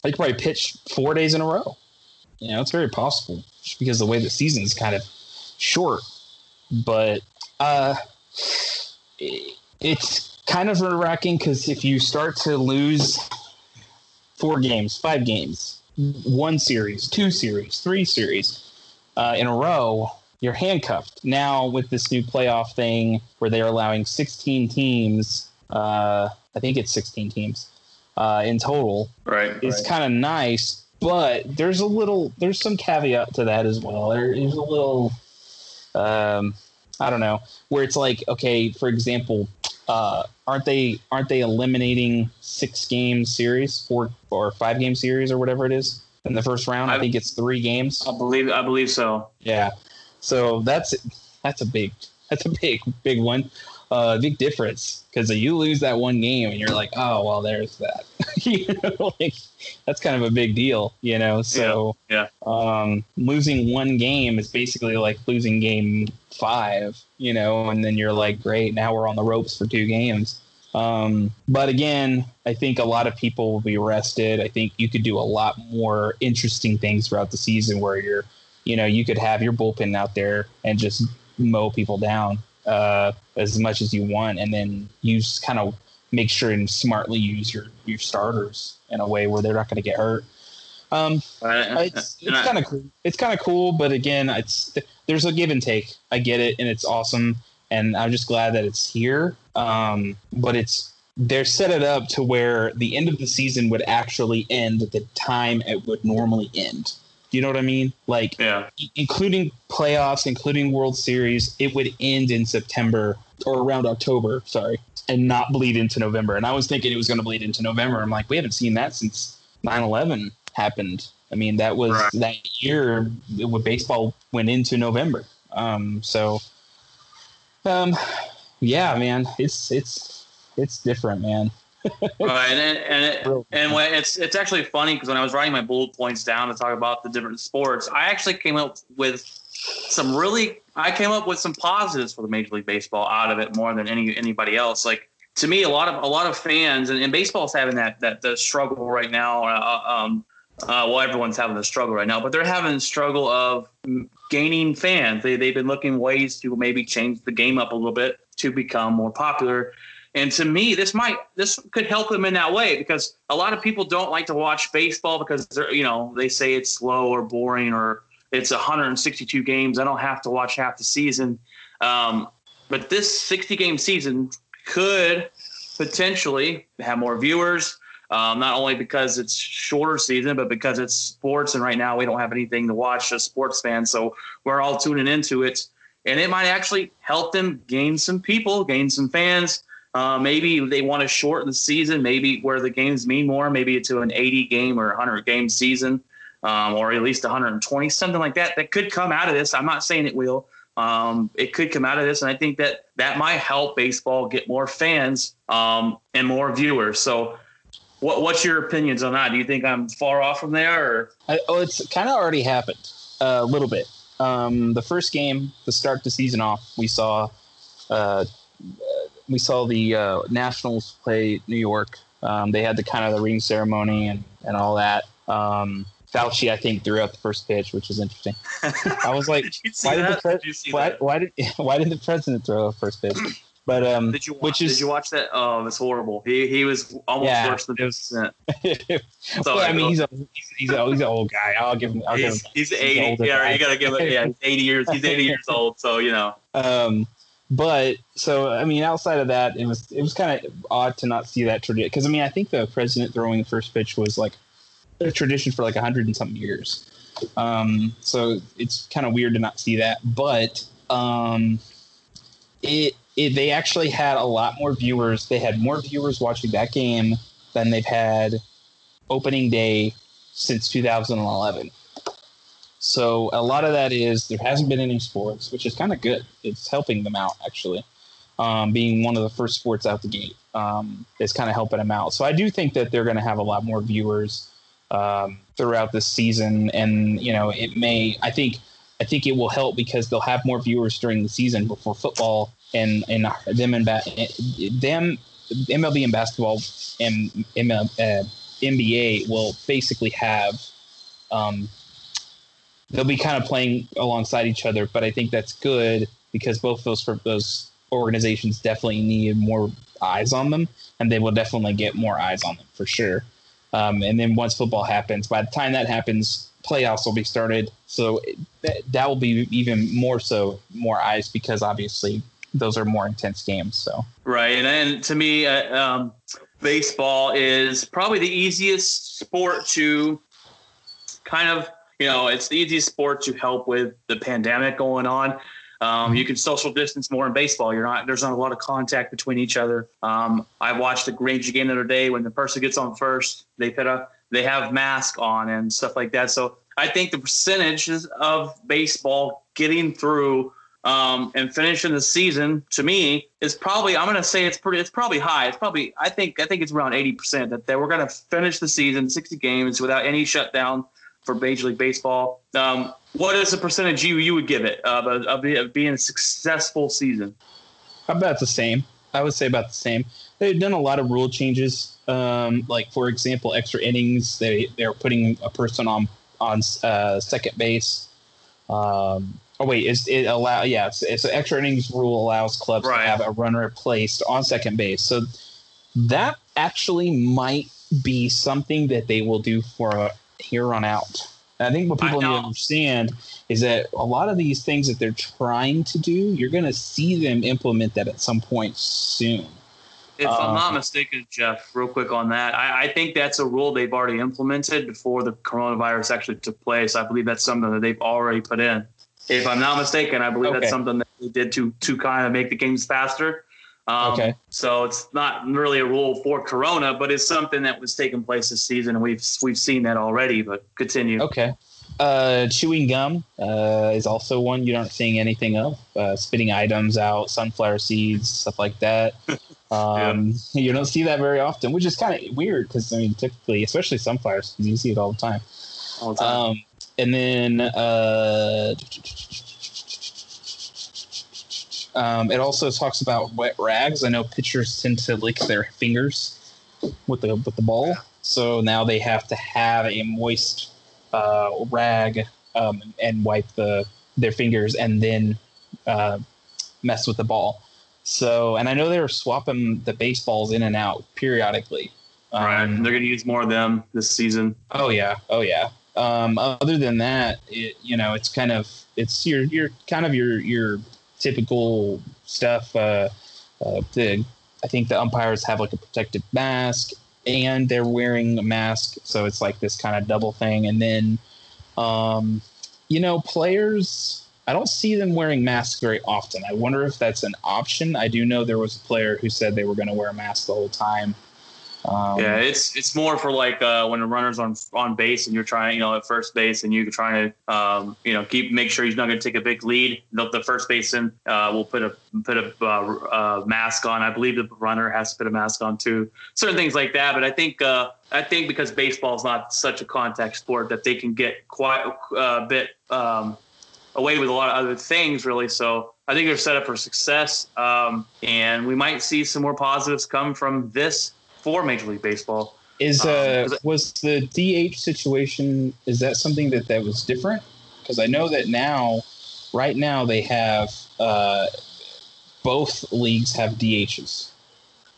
they could probably pitch four days in a row. You know, it's very possible just because the way the season is kind of short. But uh, it's kind of nerve wracking because if you start to lose four games, five games, one series, two series, three series uh, in a row, you're handcuffed. Now with this new playoff thing where they're allowing 16 teams, uh, I think it's 16 teams uh, in total. Right. It's right. kind of nice, but there's a little, there's some caveat to that as well. There is a little, um, I don't know, where it's like, okay, for example, uh, aren't they aren't they eliminating six game series, four or five game series or whatever it is in the first round? I I- think it's three games. I believe I believe so. Yeah. So that's that's a big that's a big big one. Uh big difference because you lose that one game and you're like, oh well, there's that. you know, like that's kind of a big deal, you know. So Yeah, um losing one game is basically like losing game five, you know, and then you're like, great, now we're on the ropes for two games. Um, but again, I think a lot of people will be rested. I think you could do a lot more interesting things throughout the season where you're, you know, you could have your bullpen out there and just mow people down uh, as much as you want, and then you just kind of make sure and smartly use your your starters in a way where they're not going to get hurt. Um, it's it's kind of cool. It's kind of cool, but again, it's there's a give and take. I get it, and it's awesome, and I'm just glad that it's here. Um, but it's they're set it up to where the end of the season would actually end at the time it would normally end. You know what I mean? Like yeah. including playoffs, including World Series, it would end in September or around October, sorry, and not bleed into November. And I was thinking it was going to bleed into November. I'm like, we haven't seen that since 9/11 happened. I mean, that was Right. that year when baseball went into November. Um, so, um, yeah, man, it's it's it's different, man. Right, and and and, it, and when it's it's actually funny because when I was writing my bullet points down to talk about the different sports, I actually came up with some really I came up with some positives for the Major League Baseball out of it more than any anybody else. Like to me, a lot of a lot of fans and, and baseball's having that that the struggle right now. Uh, um, uh, well, everyone's having the struggle right now, but they're having the struggle of gaining fans. They they've been looking ways to maybe change the game up a little bit to become more popular. And to me, this might this could help them in that way because a lot of people don't like to watch baseball because they're you know they say it's slow or boring or it's 162 games. I don't have to watch half the season. Um, but this 60 game season could potentially have more viewers. Um, not only because it's shorter season, but because it's sports, and right now we don't have anything to watch as sports fans, so we're all tuning into it, and it might actually help them gain some people, gain some fans. Uh, maybe they want to shorten the season, maybe where the games mean more, maybe to an 80 game or 100 game season, um, or at least 120, something like that. That could come out of this. I'm not saying it will. Um, it could come out of this, and I think that that might help baseball get more fans um, and more viewers. So, what, what's your opinions on that? Do you think I'm far off from there, or I, oh, it's kind of already happened uh, a little bit. Um, the first game, to start the season off, we saw uh, we saw the uh, Nationals play New York. Um, they had the kind of the ring ceremony and, and all that. Um, Fauci, I think, threw out the first pitch, which was interesting. I was like, did why did the pre- did why, why did why did the president throw a first pitch? But um, Did you watch, which is did you watch that? Oh, it's horrible. He he was almost Yeah, worse than was- percent. well, I mean, he's a he's, he's, a, he's an old guy. I'll give him. I'll give him he's, he's 80. Yeah, guy. you gotta give it. Yeah, he's 80 years. He's 80 years old. So you know. Um, but so I mean, outside of that, it was it was kind of odd to not see that tradition because I mean, I think the president throwing the first pitch was like a tradition for like a hundred and something years. Um, so it's kind of weird to not see that, but um, it it they actually had a lot more viewers. They had more viewers watching that game than they've had opening day since 2011. So a lot of that is there hasn't been any sports, which is kind of good. It's helping them out actually. Um, being one of the first sports out the gate um, kind of helping them out. So I do think that they're going to have a lot more viewers um, throughout this season, and you know it may. I think I think it will help because they'll have more viewers during the season before football and and them and ba- them MLB and basketball and uh, NBA will basically have um, they'll be kind of playing alongside each other, but I think that's good because both those those organizations definitely need more eyes on them, and they will definitely get more eyes on them for sure. Um, and then once football happens, by the time that happens, playoffs will be started, so that, that will be even more so more eyes because obviously those are more intense games. So right, and, and to me, uh, um, baseball is probably the easiest sport to kind of you know it's the easiest sport to help with the pandemic going on. Um, you can social distance more in baseball. You're not there's not a lot of contact between each other. Um, I watched the Ranger game the other day when the person gets on first, they put a they have mask on and stuff like that. So I think the percentages of baseball getting through um, and finishing the season to me is probably I'm going to say it's pretty it's probably high. It's probably I think I think it's around 80% that we're going to finish the season 60 games without any shutdown for Major League Baseball. Um, what is the percentage you you would give it of, of, of being a successful season? About the same. I would say about the same. They've done a lot of rule changes. Um, like for example, extra innings. They they're putting a person on on uh, second base. Um, oh wait, is it allow? Yeah, it's, it's an extra innings rule allows clubs Right. to have a runner placed on second base. So that actually might be something that they will do for here on out. And I think what people need to understand is that a lot of these things that they're trying to do, you're going to see them implement that at some point soon. If I'm Um, not mistaken, Jeff, real quick on that, I, I think that's a rule they've already implemented before the coronavirus actually took place. I believe that's something that they've already put in. If I'm not mistaken, I believe Okay. that's something that they did to to kind of make the games faster. Um, Okay. So it's not really a rule for Corona, but it's something that was taking place this season, and we've we've seen that already. But continue. Okay. Uh, chewing gum uh, is also one you're not seeing anything of. Uh, spitting items out, sunflower seeds, stuff like that. Um, You don't see that very often, which is kind of weird because I mean, typically, especially sunflower seeds, you see it all the time. All the time. Um, and then uh, um, it also talks about wet rags. I know pitchers tend to lick their fingers with the with the ball, so now they have to have a moist uh, rag um, and wipe the their fingers and then uh, mess with the ball. So, and I know they're swapping the baseballs in and out periodically. right. Um, They're going to use more of them this season. Oh yeah, oh yeah. Um, other than that, it, you know, it's kind of it's your your kind of your your typical stuff. Uh, uh, the I think the umpires have like a protective mask, and they're wearing a mask, so it's like this kind of double thing. And then, um, you know, players. I don't see them wearing masks very often. I wonder if that's an option. I do know there was a player who said they were going to wear a mask the whole time. Um, Yeah, it's it's more for like uh, when a runner's on on base and you're trying, you know, at first base and you're trying to, um, you know, keep make sure he's not going to take a big lead. The, the first baseman uh, will put a put a uh, uh, mask on. I believe the runner has to put a mask on too. Certain things like that. But I think uh, I think because baseball is not such a contact sport that they can get quite uh, a bit um, away with a lot of other things, really. So I think they're set up for success, um, and we might see some more positives come from this for Major League Baseball. Is Um, uh was the DH situation is that something that that was different? Because I know that now, right now they have uh, both leagues have DHs.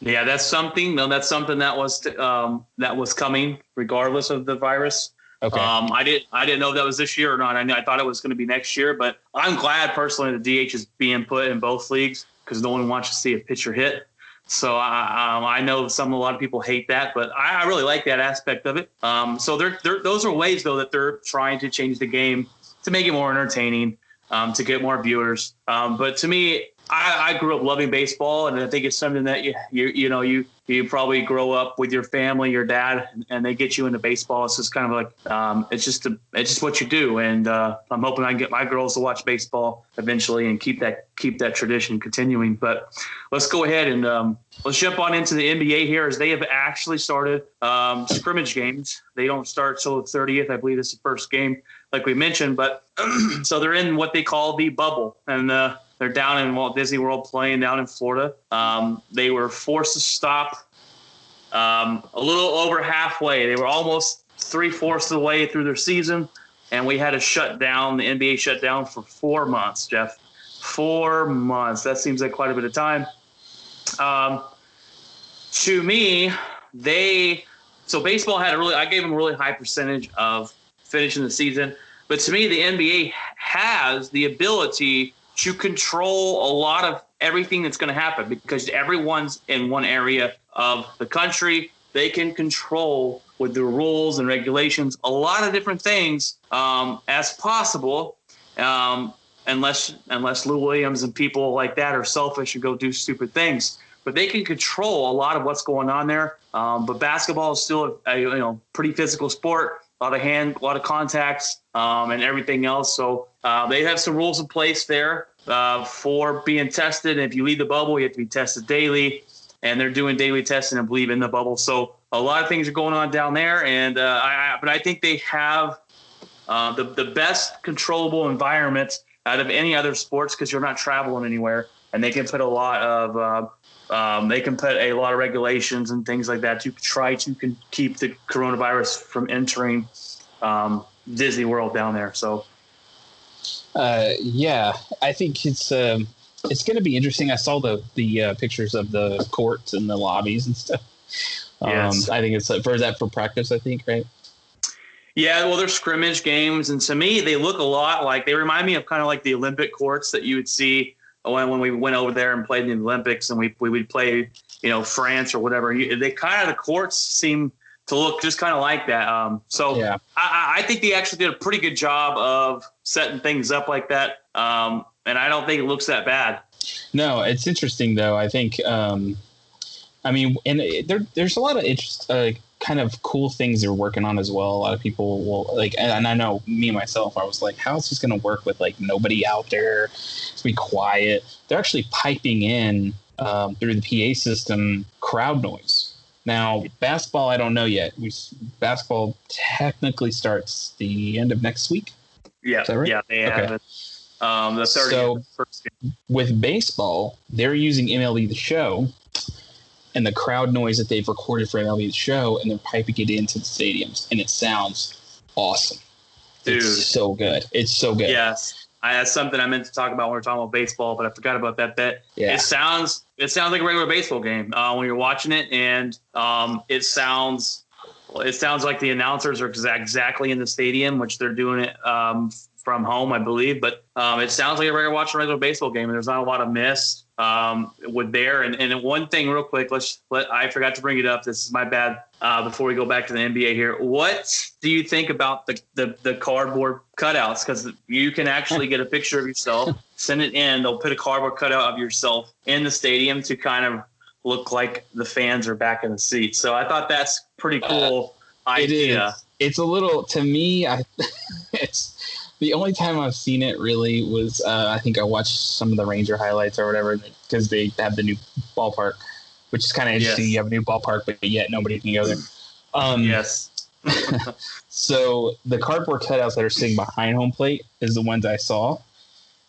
Yeah, that's something. No, that's something that was um, that was coming regardless of the virus. Okay, Um, I didn't I didn't know if that was this year or not. I, knew, I thought it was going to be next year, but I'm glad personally the DH is being put in both leagues because no one wants to see a pitcher hit. So I, um, I know some a lot of people hate that, but I, I really like that aspect of it. Um, so they're, they're, those are ways though that they're trying to change the game to make it more entertaining, um, to get more viewers. Um, but to me, I, I grew up loving baseball, and I think it's something that you you you know you you probably grow up with your family, your dad, and they get you into baseball. It's just kind of like um, it's just a, it's just what you do, and uh, I'm hoping I can get my girls to watch baseball eventually and keep that keep that tradition continuing. But let's go ahead and um, let's jump on into the NBA here as they have actually started um, scrimmage games. They don't start till the 30th, I believe. This is the first game, like we mentioned, but so they're in what they call the bubble, and uh, they're down in Walt Disney World playing down in Florida. Um, they were forced to stop um, a little over halfway. They were almost three fourths of the way through their season, and we had to shut down. The NBA shut down for four months, Jeff. Four months. That seems like quite a bit of time. Um, to me, they so baseball had a really. I gave them a really high percentage of finishing the season, but to me, the NBA has the ability to control a lot of everything that's going to happen because everyone's in one area of the country. They can control with the rules and regulations a lot of different things um, as possible, um, unless unless Lou Williams and people like that are selfish and go do stupid things. But they can control a lot of what's going on there. Um, but basketball is still a, a you know pretty physical sport a lot of hand, a lot of contacts, um, and everything else. So uh, they have some rules in place there uh, for being tested. And if you leave the bubble, you have to be tested daily, and they're doing daily testing, I believe, in the bubble. So a lot of things are going on down there, and uh, I, but I think they have uh, the the best controllable environment out of any other sports because you're not traveling anywhere, and they can put a lot of uh, um, they can put a lot of regulations and things like that to try to can keep the coronavirus from entering um, Disney World down there. So, uh, yeah, I think it's um, it's going to be interesting. I saw the the uh, pictures of the courts and the lobbies and stuff. Um, Yes. I think it's uh, for that for practice. I think right. yeah, well, they're scrimmage games, and to me, they look a lot like they remind me of kind of like the Olympic courts that you would see when when we went over there and played in the Olympics, and we we would play, you know, France or whatever. You, they kind of the courts seem to look just kind of like that. Um, so Yeah. I, I think they actually did a pretty good job of setting things up like that. Um, and I don't think it looks that bad. No, it's interesting though. I think, um, I mean, and it, there, there's a lot of interest, uh, kind of cool things they're working on as well. A lot of people will like, and, I know me myself, I was like, how is this going to work with like nobody out there? It's be quiet. They're actually piping in um, through the PA system crowd noise. Now, basketball, I don't know yet. We basketball technically starts the end of next week. Yeah, right? yeah, they have Okay. it. Um, the 30th So- with baseball, they're using MLB the show and the crowd noise that they've recorded for MLB show, and they're piping it into the stadiums, and it sounds awesome. Dude. It's so good. It's so good. Yes, I, that's something I meant to talk about when we are talking about baseball, but I forgot about that bet. Yeah. It sounds it sounds like a regular baseball game uh, when you're watching it, and um, it sounds it sounds like the announcers are exa- exactly in the stadium, which they're doing it um, from home, I believe. But um, it sounds like a regular watching a regular baseball game, and there's not a lot of miss um, with there. And, and one thing, real quick, let's let I forgot to bring it up. This is my bad. Uh, before we go back to the NBA here, what do you think about the the, the cardboard cutouts? Because you can actually get a picture of yourself, send it in. They'll put a cardboard cutout of yourself in the stadium to kind of look like the fans are back in the seats. So I thought that's pretty cool Uh, It idea. is. It's a little to me. I it's the only time I've seen it really was uh, I think I watched some of the Ranger highlights or whatever because they have the new ballpark, which is kind of interesting. Yes. You have a new ballpark, but yet nobody can go there. Um, Yes. So the cardboard cutouts that are sitting behind home plate is the ones I saw,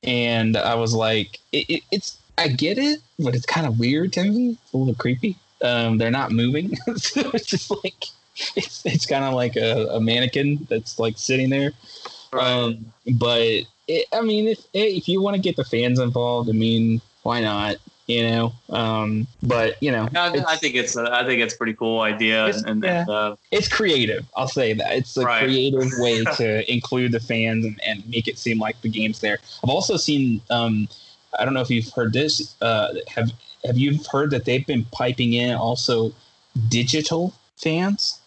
and I was like, it, it, "It's I get it, but it's kind of weird to me. It's a little creepy. Um, they're not moving, so it's just like it's it's kind of like a, a mannequin that's like sitting there. Um, but it, I mean, if if you want to get the fans involved, I mean, why not? You know, um, but you know, I, I think it's a, I think it's a pretty cool idea, It's- and, yeah. and uh, it's creative. I'll say that it's a Right. creative way to include the fans and, and make it seem like the game's there. I've also seen. Um, I don't know if you've heard this. Uh, have Have you heard that they've been piping in also digital fans?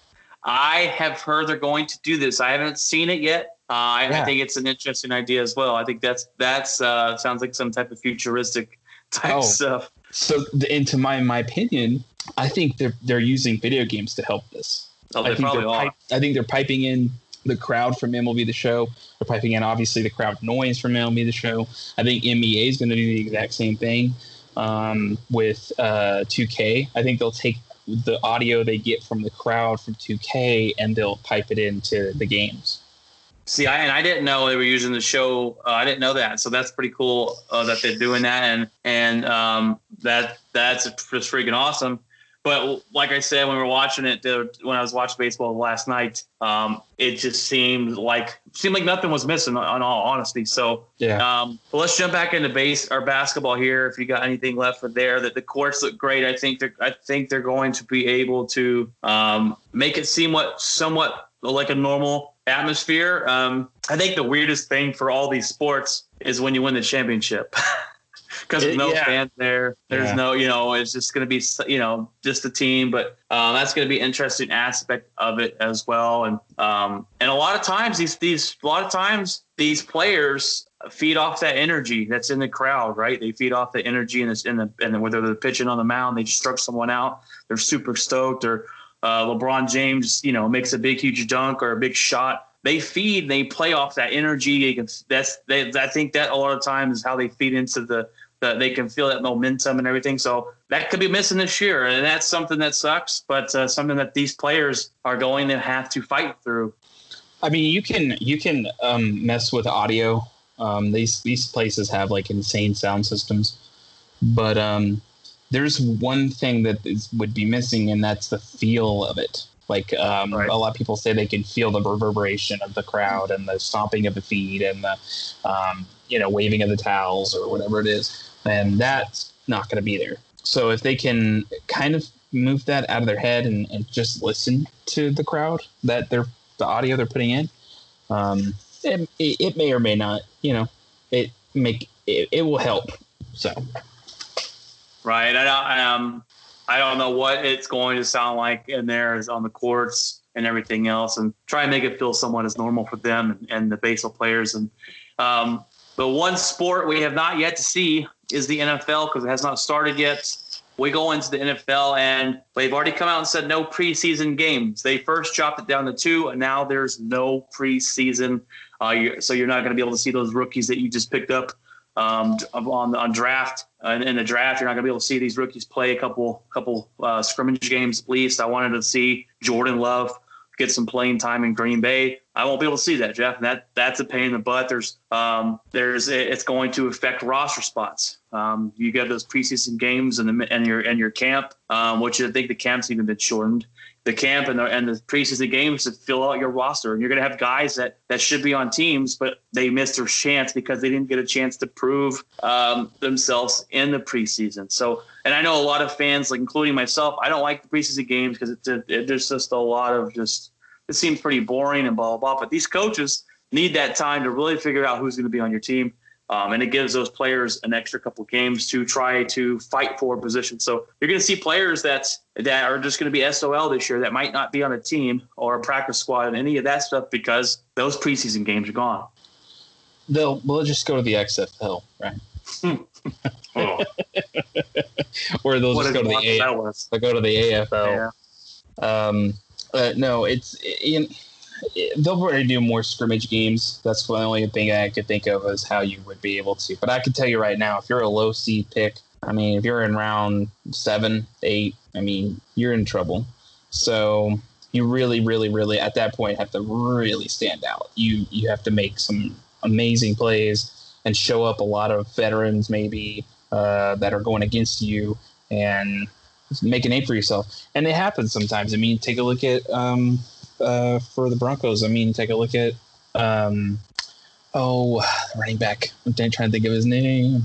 I have heard they're going to do this. I haven't seen it yet. Uh, I, I think it's an interesting idea as well. I think that's that's uh, sounds like some type of futuristic type Oh. stuff. So, into my my opinion, I think they're they're using video games to help this. Oh, I think are. I think they're piping in the crowd from MLB the Show. They're piping in obviously the crowd noise from MLB the Show. I think NBA is going to do the exact same thing um, with uh, 2K. I think they'll take the audio they get from the crowd from 2K and they'll pipe it into the games. See, I, and I didn't know they were using the show. Uh, I didn't know that, so that's pretty cool uh, that they're doing that, and and um, that that's just freaking awesome. But like I said, when we were watching it, when I was watching baseball last night, um, it just seemed like seemed like nothing was missing. On all honesty, so Yeah. um, but let's jump back into base or basketball here. If you got anything left for there, that the courts look great. I think they're I think they're going to be able to um, make it seem what somewhat like a normal atmosphere. Um, I think the weirdest thing for all these sports is when you win the championship. Because there's no yeah. fans there, there's Yeah. no, you know, it's just going to be, you know, just the team. But um, that's going to be an interesting aspect of it as well. And um, and a lot of times these these a lot of times these players feed off that energy that's in the crowd, right? They feed off the energy and this in the and whether they're pitching on the mound, they just struck someone out, they're super stoked, or uh, LeBron James, you know, makes a big huge dunk or a big shot. They feed, they play off that energy. Can, that's they, I think that a lot of times is how they feed into the, the they can feel that momentum and everything. So that could be missing this year, and that's something that sucks, but uh, something that these players are going to have to fight through. I mean, you can you can um, mess with audio. Um, these these places have like insane sound systems, but um, there's one thing that is, would be missing, and that's the feel of it. Like um, Right. a lot of people say, they can feel the reverberation of the crowd and the stomping of the feet and the um, you know waving of the towels or whatever it is, and that's not going to be there. So if they can kind of move that out of their head and, and just listen to the crowd that they're the audio they're putting in, um, it, it, may or may not, you know, it make it, it will help. So right? I don't, um, I don't know what it's going to sound like in there is on the courts and everything else, and try and make it feel somewhat as normal for them and, and the baseball players. And um, the one sport we have not yet to see is the NFL because it has not started yet. We go into the NFL and they've already come out and said no preseason games. They first dropped it down to two, and now there's no preseason. Uh, you so you're not going to be able to see those rookies that you just picked up um, on on draft uh, in the draft. You're not going to be able to see these rookies play a couple couple uh, scrimmage games at least. I wanted to see Jordan Love get some playing time in Green Bay. I won't be able to see that, Jeff. And that that's a pain in the butt. There's um, there's it's going to affect roster spots. Um, you get those preseason games and the and your and your camp, um, which I think the camp's even been shortened. The camp and the and the preseason games to fill out your roster, and you're going to have guys that that should be on teams, but they missed their chance because they didn't get a chance to prove um, themselves in the preseason. So, and I know a lot of fans, like including myself, I don't like the preseason games because it's a, it, there's just a lot of just it seems pretty boring and blah blah blah. But these coaches need that time to really figure out who's going to be on your team. Um, and it gives those players an extra couple games to try to fight for a position. So you're going to see players that that are just going to be SOL this year that might not be on a team or a practice squad and any of that stuff because those preseason games are gone. they'll we'll just go to the XFL, right? Oh, Or they'll what just go to the A- they'll go to the AFL. Yeah. Um, uh, no, it's it, it, they'll probably do more scrimmage games. That's the only thing I could think of as how you would be able to. But I can tell you right now, if you're a low seed pick, I mean, if you're in round seven, eight, I mean, you're in trouble. So you really, really, really, at that point, have to really stand out. You you have to make some amazing plays and show up a lot of veterans, maybe uh, that are going against you, and make a name for yourself. And it happens sometimes. I mean, take a look at um, uh, for the Broncos. I mean, take a look at um, oh, the running back. I'm trying to think of his name.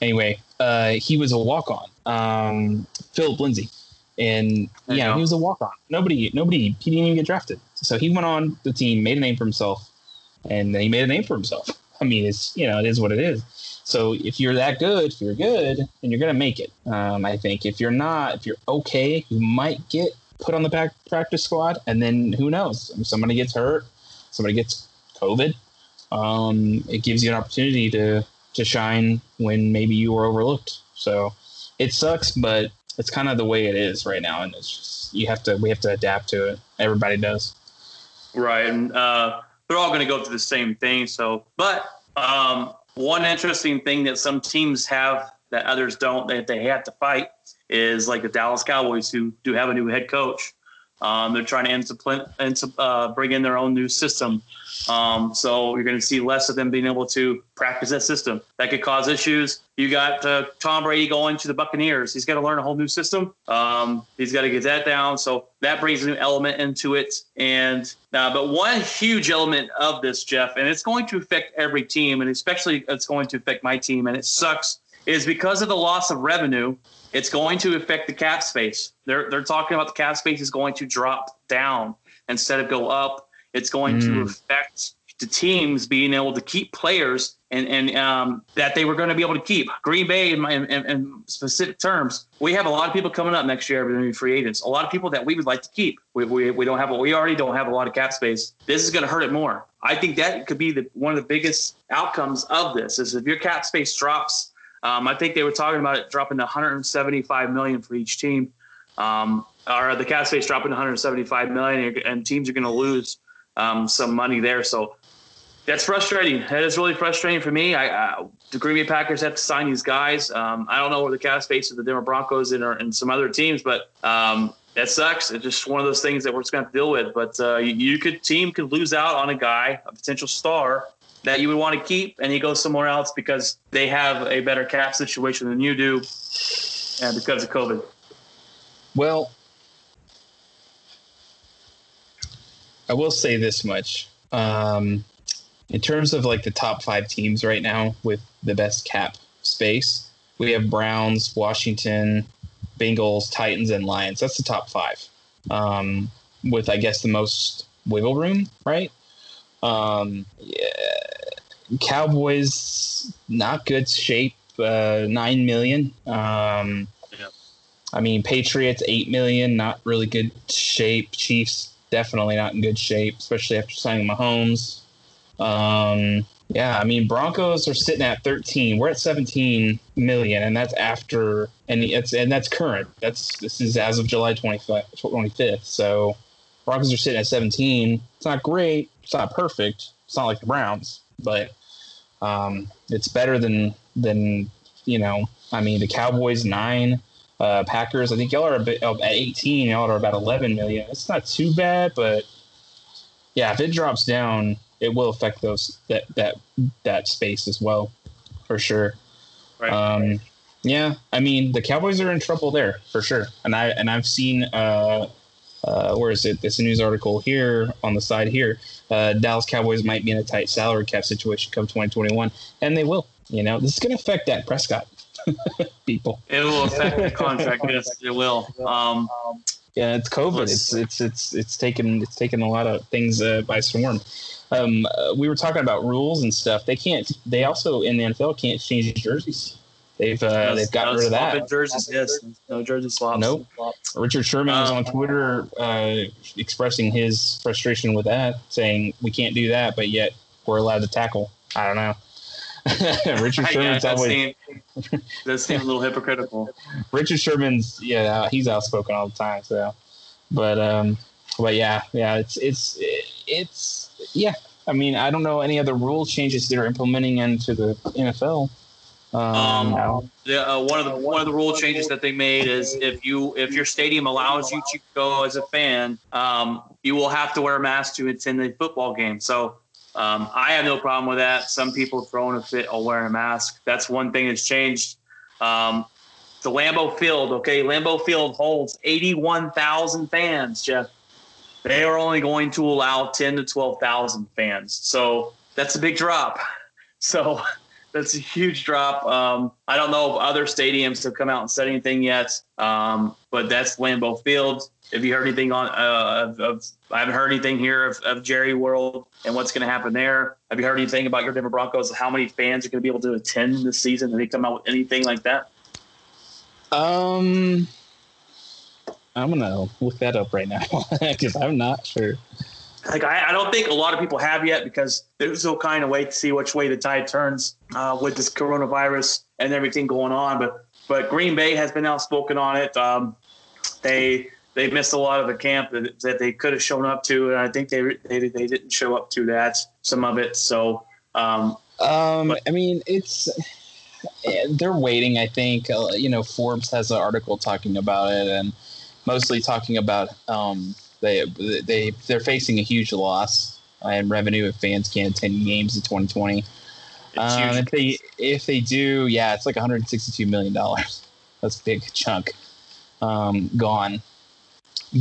Anyway, uh, he was a walk on, um, Philip Lindsay, and There you yeah, go. he was a walk on. Nobody, nobody, he didn't even get drafted. So he went on the team, made a name for himself, and then he made a name for himself. I mean, it's you know, it is what it is. So if you're that good, if you're good, then you're gonna make it. Um, I think if you're not, if you're okay, you might get put on the practice squad, and then who knows? If somebody gets hurt, somebody gets COVID. Um, it gives you an opportunity to to shine when maybe you were overlooked. So it sucks, but it's kind of the way it is right now, and it's just you have to we have to adapt to it. Everybody does. Right, and uh, they're all going to go through the same thing. So, but um, one interesting thing that some teams have that others don't that they have to fight is like the Dallas Cowboys, who do have a new head coach. Um, they're trying to implement, uh, bring in their own new system. Um, so you're going to see less of them being able to practice that system. That could cause issues. You got uh, Tom Brady going to the Buccaneers. He's got to learn a whole new system. Um, he's got to get that down. So that brings a new element into it. And uh, but one huge element of this, Jeff, and it's going to affect every team, and especially it's going to affect my team, and it sucks, is because of the loss of revenue it's going to affect the cap space. They're they're talking about the cap space is going to drop down instead of go up. It's going mm. to affect the teams being able to keep players and and um, that they were going to be able to keep. Green Bay, in, in, in, specific terms, we have a lot of people coming up next year, being free agents. A lot of people that we would like to keep. We, we, we don't have we already don't have a lot of cap space. This is going to hurt it more. I think that could be the one of the biggest outcomes of this is if your cap space drops um, I think they were talking about it dropping to 175 million for each team, um, or the cap space dropping to 175 million, and teams are going to lose um, some money there. So that's frustrating. That is really frustrating for me. I, uh, the Green Bay Packers have to sign these guys. Um, I don't know where the cap space of the Denver Broncos and, and some other teams, but um, that sucks. It's just one of those things that we're just going to deal with. But uh, you, you could team could lose out on a guy, a potential star, that you would want to keep, and he goes somewhere else because they have a better cap situation than you do, and because of COVID. Well, I will say this much. Um, in terms of like the top five teams right now with the best cap space, we have Browns, Washington, Bengals, Titans, and Lions. That's the top five. Um, with I guess the most wiggle room, right? Um, yeah, Cowboys not good shape. Uh, Nine million. Um, yeah. I mean, Patriots eight million. Not really good shape. Chiefs definitely not in good shape, especially after signing Mahomes. Um, yeah, I mean Broncos are sitting at 13. We're at 17 million, and that's after and it's and that's current. That's this is as of July 25th. 25th. So Broncos are sitting at 17. It's not great. It's not perfect. It's not like the Browns, but um, it's better than than you know. I mean, the Cowboys nine, uh, Packers. I think y'all are a bit, at 18. Y'all are about 11 million. It's not too bad, but yeah, if it drops down, it will affect those that that that space as well, for sure. Right. Um, yeah, I mean the Cowboys are in trouble there for sure, and I and I've seen uh, uh, where is it? This news article here on the side here. Uh, Dallas Cowboys might be in a tight salary cap situation come 2021, and they will. You know, this is going to affect Dak Prescott. People. It will affect the contract. yes, it will. Um, yeah, it's COVID. It's it's it's it's taken it's taken a lot of things uh, by storm. Um, uh, we were talking about rules and stuff. They can't. They also in the NFL can't change jerseys. They've uh, they've gotten rid of that. Jerseys, yes. No jersey swaps. Nope. Richard Sherman was on um, Twitter uh, expressing his frustration with that, saying we can't do that, but yet we're allowed to tackle. I don't know. Richard Sherman's yeah, always does seem a little hypocritical. Richard Sherman's yeah, he's outspoken all the time. So, but um, but yeah, yeah, it's it's it's yeah. I mean, I don't know any other rule changes they're implementing into the NFL. Um, um the, uh, one of the one of the rule changes that they made is if you if your stadium allows you to go as a fan, um, you will have to wear a mask to attend the football game. So um, I have no problem with that. Some people throwing a fit or wearing a mask. That's one thing that's changed. Um, the Lambeau Field, okay, Lambeau Field holds 81,000 fans, Jeff. They are only going to allow 10 to 12,000 fans. So that's a big drop. So that's a huge drop. Um, I don't know if other stadiums have come out and said anything yet, um, but that's Lambeau Field. Have you heard anything on? Uh, of, of, I haven't heard anything here of, of Jerry World and what's going to happen there. Have you heard anything about your Denver Broncos? How many fans are going to be able to attend this season? Have they come out with anything like that? Um, I'm gonna look that up right now because I'm not sure. Like I, I don't think a lot of people have yet because they're still kind of wait to see which way the tide turns uh, with this coronavirus and everything going on. But but Green Bay has been outspoken on it. Um, they they missed a lot of the camp that, that they could have shown up to, and I think they they they didn't show up to that some of it. So um, Um, I mean, it's they're waiting. I think uh, you know Forbes has an article talking about it, and mostly talking about um, they they they're facing a huge loss in revenue if fans can't attend games in 2020. Um, if they if they do, yeah, it's like 162 million dollars. That's a big chunk um, gone.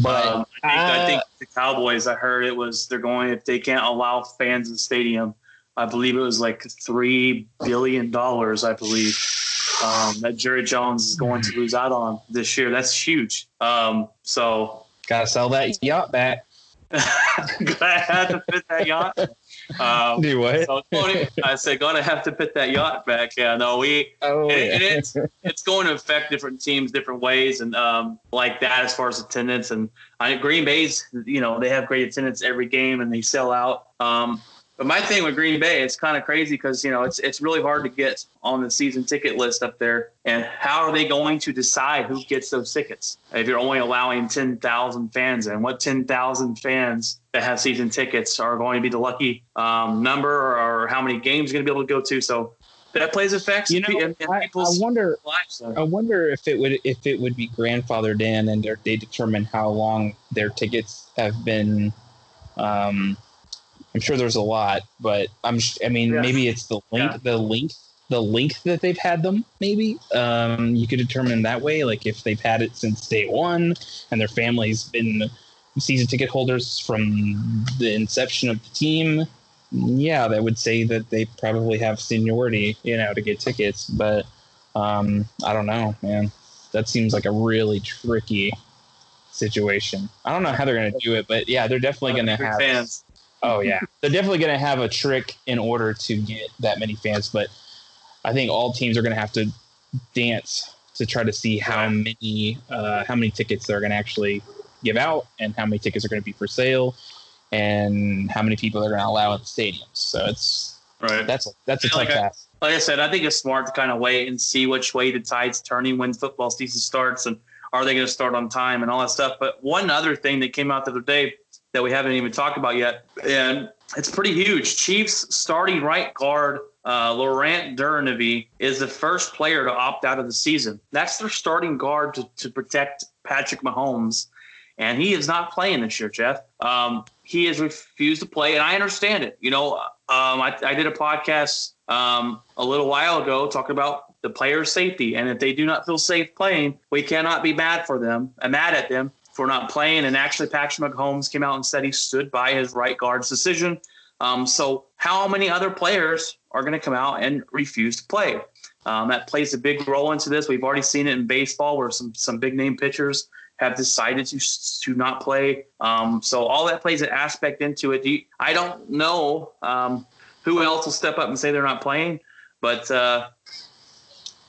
But Um, I, think, I uh, think the Cowboys. I heard it was they're going if they can't allow fans in the stadium. I believe it was like three billion dollars. I believe um, that Jerry Jones is going to lose out on this year. That's huge. Um, so gotta sell that yacht back. I had to fit that yacht. Um, Do what? so it's going to- I said, gonna have to put that yacht back. Yeah, no, we oh, and, and yeah. it's it's going to affect different teams different ways and um, like that as far as attendance and I Green Bay's you know they have great attendance every game and they sell out. Um, but my thing with Green Bay, it's kind of crazy because you know it's it's really hard to get on the season ticket list up there. And how are they going to decide who gets those tickets if you're only allowing ten thousand fans And What ten thousand fans that have season tickets are going to be the lucky um, number, or, or how many games you're going to be able to go to? So that plays effects you know, in, in I, I wonder. lives. I wonder if it would if it would be grandfathered in and they determine how long their tickets have been. Um, I'm sure there's a lot, but I'm. sh- I mean, Yeah. maybe it's the length, Yeah. the length, the length that they've had them. Maybe um, you could determine that way. Like if they've had it since day one and their family's been season ticket holders from the inception of the team. Yeah, that would say that they probably have seniority, you know, to get tickets. But um, I don't know, man. That seems like a really tricky situation. I don't know how they're going to do it, but yeah, they're definitely going to have. fans. Oh yeah, they're definitely going to have a trick in order to get that many fans. But I think all teams are going to have to dance to try to see how many uh, how many tickets they're going to actually give out, and how many tickets are going to be for sale, and how many people they're going to allow in the stadiums. So it's Right. that's a, that's a tough I- task. like I said, I think it's smart to kind of wait and see which way the tide's turning when football season starts and are they going to start on time and all that stuff. But one other thing that came out the other day that we haven't even talked about yet, and it's pretty huge. Chiefs starting right guard uh, Laurent Duvernay is the first player to opt out of the season. That's their starting guard to, to protect Patrick Mahomes. And he is not playing this year, Jeff. Um, he has refused to play, and I understand it. You know, um, I, I did a podcast um, a little while ago talking about the player safety, and if they do not feel safe playing, we cannot be mad for them, uh, mad at them for not playing. And actually, Patrick Mahomes came out and said he stood by his right guard's decision. Um, so, how many other players are going to come out and refuse to play? Um, that plays a big role into this. We've already seen it in baseball where some some big name pitchers have decided to to not play. Um, so all that plays an aspect into it. Do you- I don't know um, who else will step up and say they're not playing, but uh,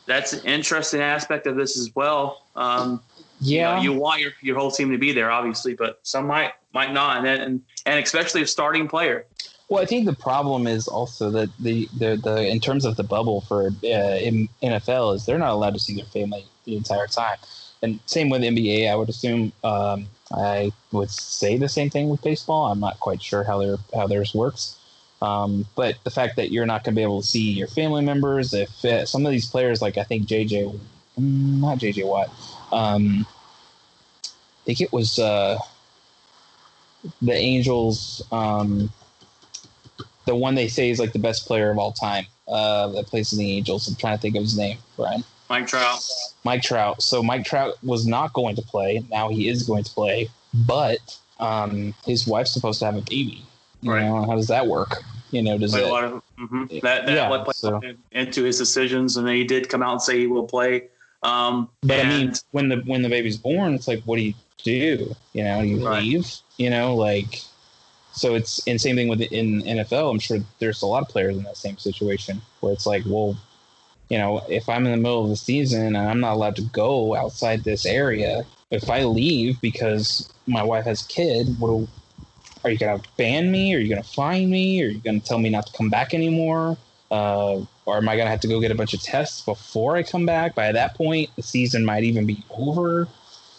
that's an interesting aspect of this as well. Um, you know, Yeah, you want your, your whole team to be there, obviously, but some might might not, and and and especially a starting player. Well, I think the problem is also that the the, the in terms of the bubble for uh, NFL is they're not allowed to see their family the entire time, and same with NBA. I would assume. Um, I would say the same thing with baseball. I'm not quite sure how their how theirs works. Um, but the fact that you're not going to be able to see your family members, if uh, some of these players, like I think JJ, mm, not JJ Watt, um, I think it was uh, the Angels. Um, the one they say is like the best player of all time uh, that plays in the Angels. I'm trying to think of his name, Brian. Mike Trout. Mike Trout. So Mike Trout was not going to play. Now he is going to play, but um, his wife's supposed to have a baby. You Right. know, how does that work? You know, does it? a lot of mhm. that that Yeah, what so- into his decisions, and he did come out and say he will play. Um, But I mean, when the when the baby's born, it's like, what do you do? You know, you Right. leave. You know, like. So it's and same thing with in NFL. I'm sure there's a lot of players in that same situation where it's like, well, you know, if I'm in the middle of the season and I'm not allowed to go outside this area, if I leave because my wife has a kid, what do, are you gonna ban me? Are you gonna fine me? Are you gonna tell me not to come back anymore? Uh, or am I gonna have to go get a bunch of tests before I come back? By that point, the season might even be over.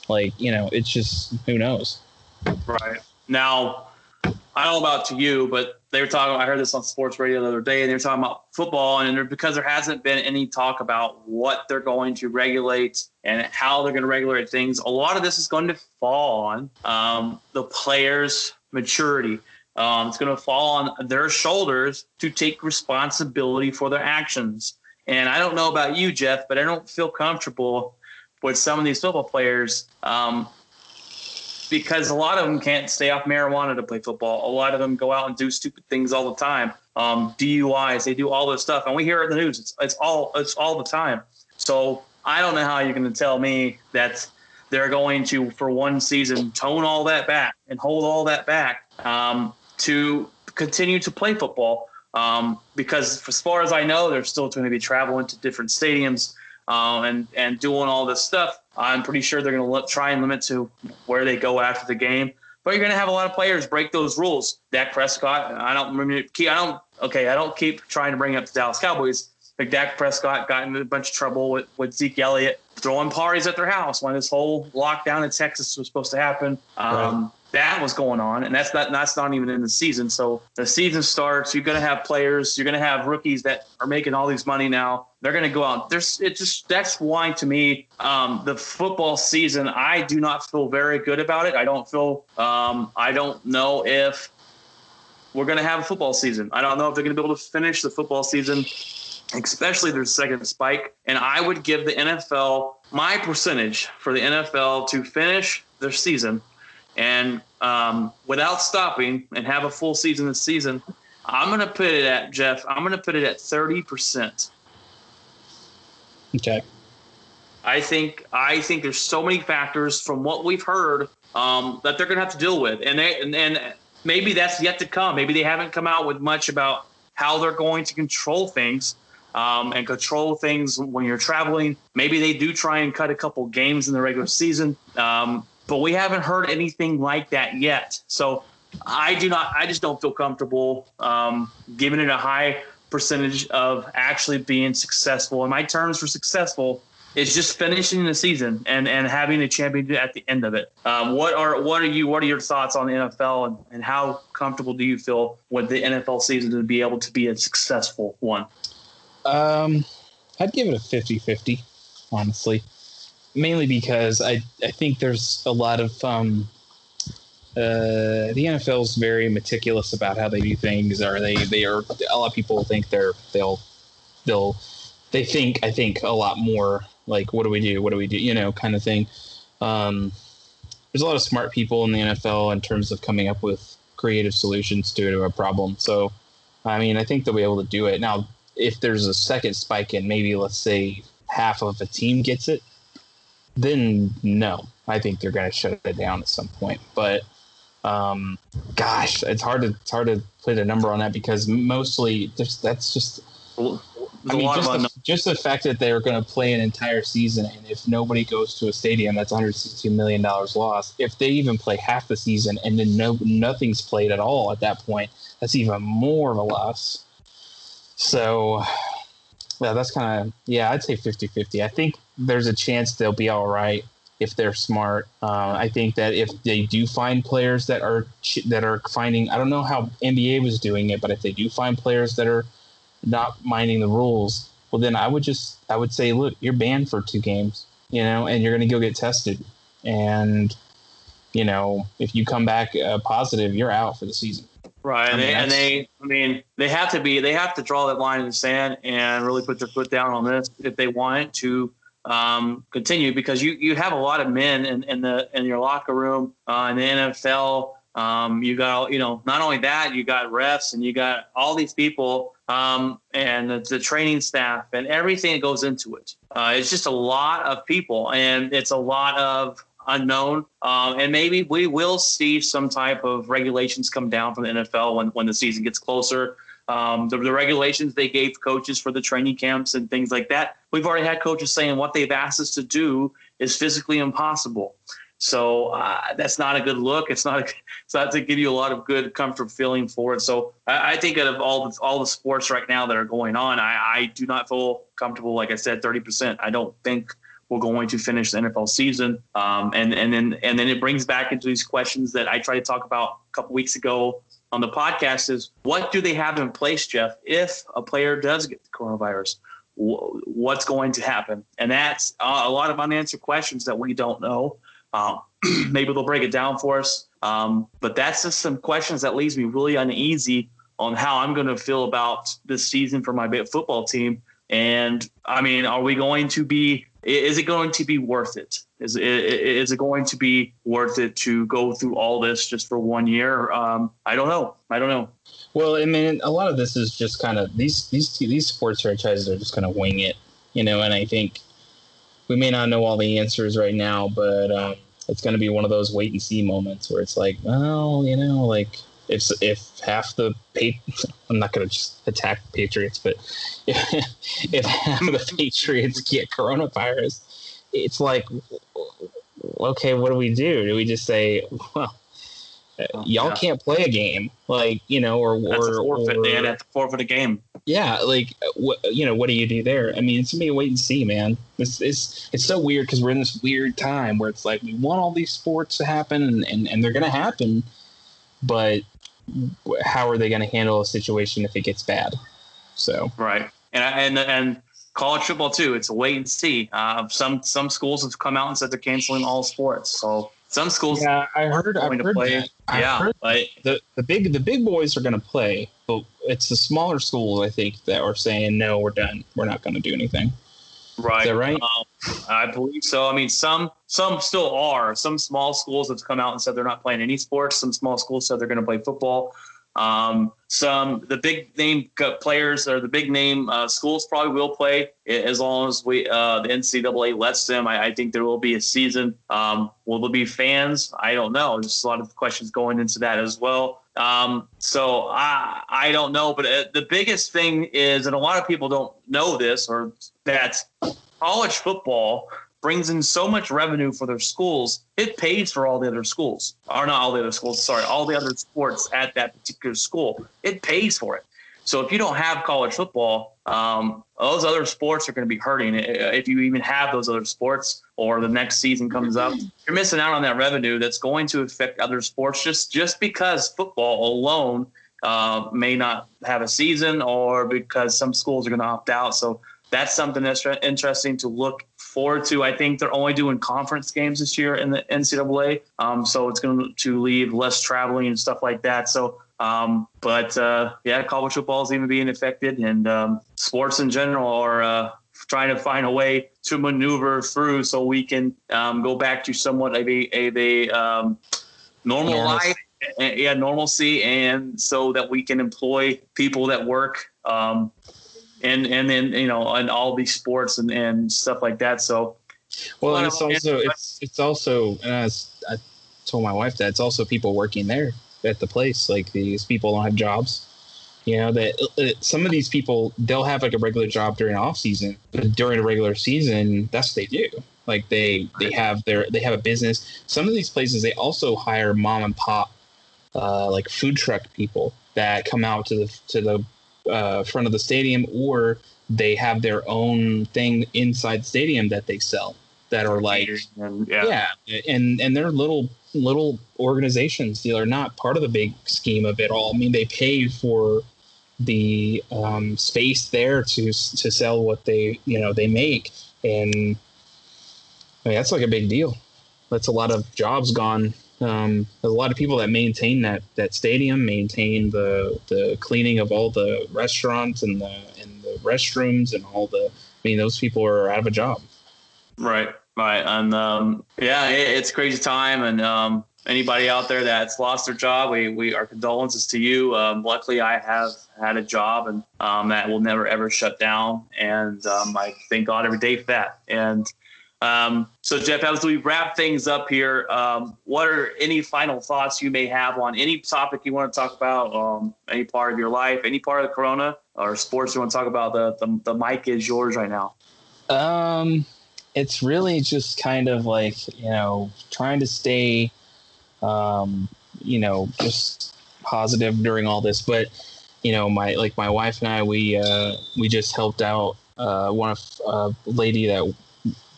Like you know, it's just who knows. Right. Now, I don't know about to you, but they were talking. I heard this on sports radio the other day, and they were talking about football, and because there hasn't been any talk about what they're going to regulate and how they're going to regulate things, a lot of this is going to fall on um, the players' maturity. Um, it's going to fall on their shoulders to take responsibility for their actions. And I don't know about you, Jeff, but I don't feel comfortable with some of these football players um, because a lot of them can't stay off marijuana to play football. A lot of them go out and do stupid things all the time. Um, DUIs, they do all this stuff, and we hear it in the news. It's, it's all it's all the time. So I don't know how you're going to tell me that they're going to, for one season, tone all that back and hold all that back um, to continue to play football. Um, because as far as I know, they're still going to be traveling to different stadiums um, and and doing all this stuff. I'm pretty sure they're going to try and limit to where they go after the game. But you're going to have a lot of players break those rules. Dak Prescott, I don't remember. I don't. Okay, I don't keep trying to bring up the Dallas Cowboys. Like Dak Prescott got into a bunch of trouble with, with Zeke Elliott throwing parties at their house when this whole lockdown in Texas was supposed to happen. Um, right. That was going on, and that's not that's not even in the season. So the season starts. You're going to have players. You're going to have rookies that are making all these money now. They're going to go out. There's it just that's why to me um, the football season. I do not feel very good about it. I don't feel. Um, I don't know if we're going to have a football season. I don't know if they're going to be able to finish the football season especially their second spike. And I would give the NFL my percentage for the NFL to finish their season and um, without stopping and have a full season this season. I'm going to put it at Jeff. I'm going to put it at 30%. Okay. I think I think there's so many factors from what we've heard um, that they're going to have to deal with, and they and, and maybe that's yet to come. Maybe they haven't come out with much about how they're going to control things um, and control things when you're traveling. Maybe they do try and cut a couple games in the regular season, um, but we haven't heard anything like that yet. So I do not. I just don't feel comfortable um, giving it a high percentage of actually being successful. And my terms for successful is just finishing the season and, and having a championship at the end of it. Um, what are what are you what are your thoughts on the NFL and, and how comfortable do you feel with the NFL season to be able to be a successful one? Um, I'd give it a 50 50, honestly. Mainly because I, I think there's a lot of. Um, uh, the NFL is very meticulous about how they do things, Are they, they are. A lot of people think they're they'll they'll they think I think a lot more like what do we do, what do we do, you know, kind of thing. Um, there's a lot of smart people in the NFL in terms of coming up with creative solutions to, to a problem. So, I mean, I think they'll be able to do it. Now, if there's a second spike and maybe let's say half of a team gets it, then no, I think they're going to shut it down at some point. But um, gosh, it's hard to it's hard to put a number on that because mostly just, that's just. I mean, just the, just the fact that they're going to play an entire season, and if nobody goes to a stadium, that's 160 million dollars lost. If they even play half the season and then no nothing's played at all at that point, that's even more of a loss. So, yeah, that's kind of, yeah, I'd say 50 50. I think there's a chance they'll be all right if they're smart. Uh, I think that if they do find players that are that are finding, I don't know how NBA was doing it, but if they do find players that are not minding the rules, well, then I would just I would say, look, you're banned for two games, you know, and you're going to go get tested, and you know, if you come back uh, positive, you're out for the season. Right, I mean, and, they, I mean, they have to be, they have to draw that line in the sand and really put their foot down on this if they want to um, continue. Because you, you have a lot of men in, in the in your locker room uh, in the NFL. Um, you got, you know, not only that, you got refs and you got all these people um, and the, the, training staff and everything that goes into it. Uh, it's just a lot of people, and it's a lot of unknown. Um, and maybe we will see some type of regulations come down from the NFL when, when the season gets closer. Um, the, the, regulations they gave coaches for the training camps and things like that. We've already had coaches saying what they've asked us to do is physically impossible. So uh, that's not a good look. It's not. A, it's not to give you a lot of good comfort feeling for it. So I, I think out of all the, all the sports right now that are going on, I, I do not feel comfortable. Like I said, thirty percent. I don't think we're going to finish the NFL season. Um, and and then and then it brings back into these questions that I tried to talk about a couple weeks ago on the podcast is what do they have in place, Jeff, if a player does get the coronavirus? What's going to happen? And that's a lot of unanswered questions that we don't know. Um, maybe they'll break it down for us. Um, but that's just some questions that leaves me really uneasy on how I'm going to feel about this season for my football team. And I mean, are we going to be is it going to be worth it? Is it, is it going to be worth it to go through all this just for one year? Um, I don't know. I don't know. Well, I mean, a lot of this is just kind of these these these sports franchises are just going to wing it, you know. And I think we may not know all the answers right now, but um, it's going to be one of those wait and see moments where it's like, well, you know, like if if half the I'm not going to just attack Patriots, but if, if half of the Patriots get coronavirus, it's like, okay, what do we do? Do we just say, well, oh, y'all yeah. can't play a game, like you know, or That's or, forfeit. Or, they had to forfeit a game. Yeah, like what you know, what do you do there? I mean, it's gonna be wait and see, man. It's it's it's so weird because we're in this weird time where it's like we want all these sports to happen, and and, and they're gonna happen, but how are they going to handle a situation if it gets bad? So right, and and and college football too. It's a wait and see. Uh, some some schools have come out and said they're canceling all sports. So some schools, yeah, I heard. I've heard play. That. I've yeah, heard the the big the big boys are going to play, but it's the smaller schools I think that are saying no, we're done. We're not going to do anything. Right. Is that right? Um, I believe so. I mean, some some still are. Some small schools have come out and said they're not playing any sports. Some small schools said they're going to play football. Um, some the big name players or the big name uh, schools probably will play as long as we uh, the NCAA lets them. I, I, think there will be a season. Um, will there be fans? I don't know. Just a lot of questions going into that as well. Um, so I I don't know, but uh, the biggest thing is, and a lot of people don't know this, or that college football brings in so much revenue for their schools, it pays for all the other schools, or not all the other schools, sorry, all the other sports at that particular school. It pays for it. So if you don't have college football, um, those other sports are going to be hurting. If you even have those other sports, or the next season comes up, you're missing out on that revenue that's going to affect other sports. Just just because football alone uh, may not have a season, or because some schools are going to opt out. So that's something that's interesting to look forward to. I think they're only doing conference games this year in the NCAA, um, so it's going to leave less traveling and stuff like that. So, um, but uh, yeah, college football is even being affected, and um, sports in general are uh, trying to find a way to maneuver through so we can um, go back to somewhat of a, a um, normal life. Yeah, normalcy, and so that we can employ people that work um, and and then you know and all these sports and, and stuff like that. So well, and it's also it's it's also and as I told my wife that it's also people working there at the place. Like these people don't have jobs. You know that uh, some of these people they'll have like a regular job during off season, but during a regular season, that's what they do. Like they they have their they have a business. Some of these places they also hire mom and pop, uh, like food truck people that come out to the to the uh, front of the stadium, or they have their own thing inside the stadium that they sell that are like and, yeah. yeah and and they're little little organizations they're not part of the big scheme of it all i mean they pay for the um, space there to to sell what they you know they make and I mean, that's like a big deal that's a lot of jobs gone um, there's a lot of people that maintain that that stadium, maintain the the cleaning of all the restaurants and the and the restrooms and all the. I mean, those people are out of a job. Right, right, and um, yeah, it, it's crazy time, and um, anybody out there that's lost their job, we we our condolences to you. Um, luckily, I have had a job, and um, that will never ever shut down, and um, I thank God every day for that, and. Um, so, Jeff, as we wrap things up here, what are any final thoughts you may have on any topic you want to talk about, any part of your life, any part of the Corona or sports you want to talk about? The the, the mic is yours right now. Um, it's really just kind of like you know trying to stay, um, you know, just positive during all this. But you know, my like my wife and I, we uh, we just helped out uh, one of a uh, lady that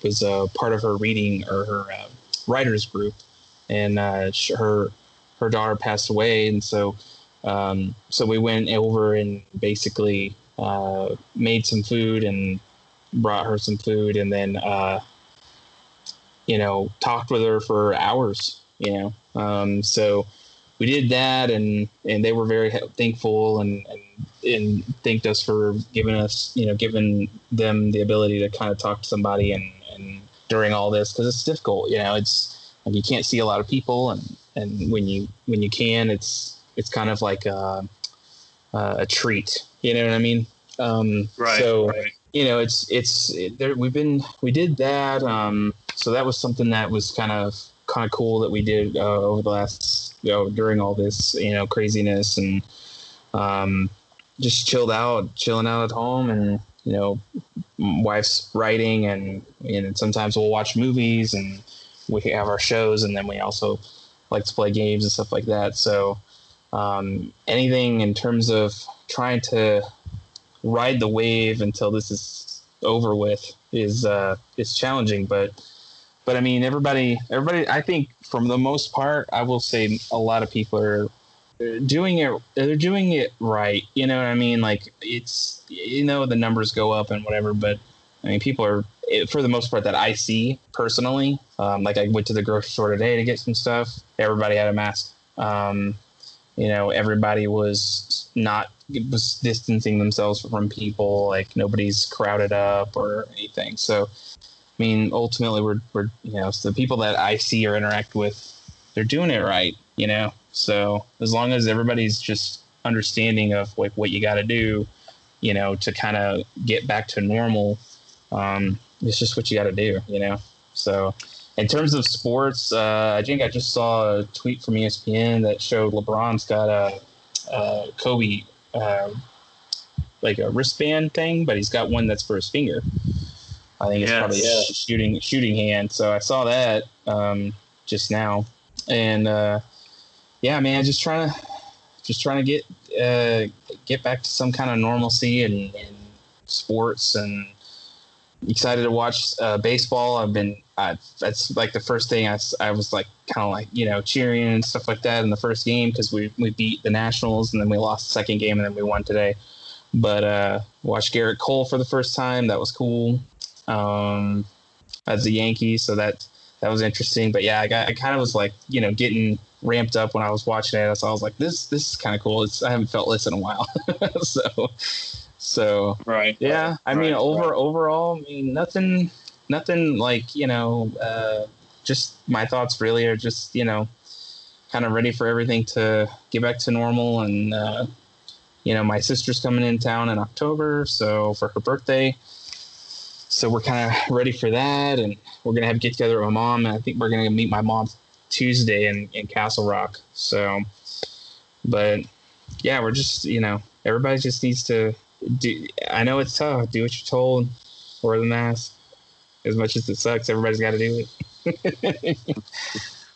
was a part of her reading or her uh, writers group, and uh, her her daughter passed away, and so um, so we went over and basically uh, made some food and brought her some food, and then uh, you know talked with her for hours. You know, um, so we did that, and and they were very thankful and and, and thanked us for giving us you know giving them the ability to kind of talk to somebody and and during all this because it's difficult. You know, it's like you can't see a lot of people, and and when you when you can, it's it's kind of like a, a treat. You know what I mean? Um, right. So right. You know, it's it's it, there, we've been we did that. Um, so that was something that was kind of kind of cool that we did uh, over the last you know during all this you know craziness and um, just chilled out, chilling out at home, and you know, wife's writing, and and sometimes we'll watch movies, and we have our shows, and then we also like to play games and stuff like that. So um, anything in terms of trying to ride the wave until this is over with is uh, is challenging, but but I mean everybody everybody I think from the most part I will say a lot of people are doing it they're doing it right you know what i mean? Like it's you know the numbers go up and whatever but i mean people are for the most part that i see personally um, like i went to the grocery store today to get some stuff everybody had a mask. Um, you know everybody was not was distancing themselves from people like nobody's crowded up or anything so i mean ultimately we're, we're you know so the people that i see or interact with they're doing it right you know so as long as everybody's just understanding of like what you got to do, you know, to kind of get back to normal, um, it's just what you got to do, you know. So in terms of sports, uh, I think I just saw a tweet from ESPN that showed LeBron's got a, a Kobe uh, like a wristband thing, but he's got one that's for his finger. I think it's yes. probably a shooting shooting hand. So I saw that um, just now, and uh, yeah, man, just trying to just trying to get uh, get back to some kind of normalcy and, sports and excited to watch uh, baseball. I've been uh, that's like the first thing I, I was like kind of like you know cheering and stuff like that in the first game because we we beat the Nationals and then we lost the second game and then we won today. But uh, watched Gerrit Cole for the first time. That was cool. Um, as a Yankee, so that that was interesting. But yeah, I got I kind of was like you know getting ramped up when I was watching it. So I was like, this this is kind of cool. It's, I haven't felt this in a while. so so right. Yeah, I mean over right. overall, I mean nothing nothing like you know uh, just my thoughts really are just you know kind of ready for everything to get back to normal and. Uh, you know, my sister's coming in town in October, so for her birthday, so we're kind of ready for that, and we're gonna have a get together with my mom, and I think we're gonna meet my mom Tuesday in, in Castle Rock. So, but yeah, we're just, you know, everybody just needs to do. I know it's tough. Do what you're told. Wear the mask. As much as it sucks, everybody's got to do it.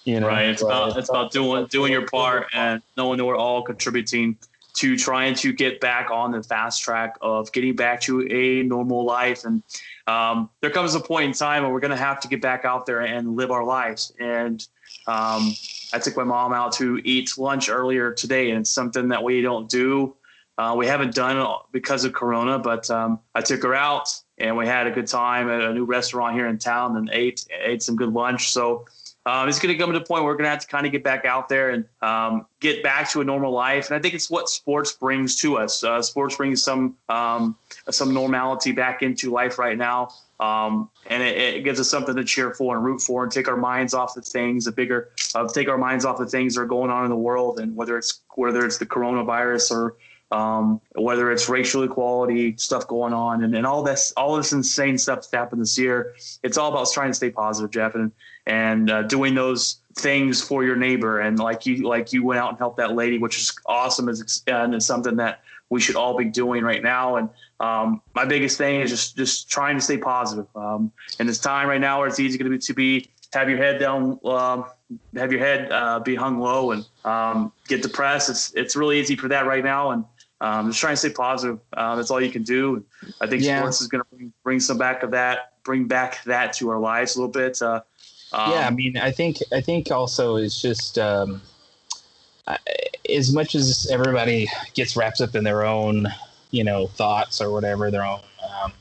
you know, right. It's about it's about doing doing your part and knowing that we're all contributing to trying to get back on the fast track of getting back to a normal life. And um, there comes a point in time where we're going to have to get back out there and live our lives. And um, I took my mom out to eat lunch earlier today, and it's something that we don't do. Uh, we haven't done it because of Corona, but um, I took her out and we had a good time at a new restaurant here in town and ate ate some good lunch. So um, it's going to come to the point where we're going to have to kind of get back out there and um, get back to a normal life. And I think it's what sports brings to us. Uh, sports brings some um, some normality back into life right now. Um, and it, it, gives us something to cheer for and root for and take our minds off the things, the bigger, uh, take our minds off the things that are going on in the world. And whether it's, whether it's the coronavirus or, um, whether it's racial equality stuff going on and, and all this, all this insane stuff that's happened this year, it's all about trying to stay positive, Jeff, and, and, uh, doing those things for your neighbor. And like you, like you went out and helped that lady, which is awesome. Is, and it's something that we should all be doing right now. And um, my biggest thing is just just trying to stay positive. Um, in this time right now, where it's easy to be, to be have your head down, um, have your head uh, be hung low, and um, get depressed. It's it's really easy for that right now, and um, just trying to stay positive. Uh, that's all you can do. I think Yeah. sports is going to bring, bring some back of that, bring back that to our lives a little bit. Uh, um, yeah, I mean, I think I think also it's just um, I- as much as everybody gets wrapped up in their own, you know, thoughts or whatever, their own um,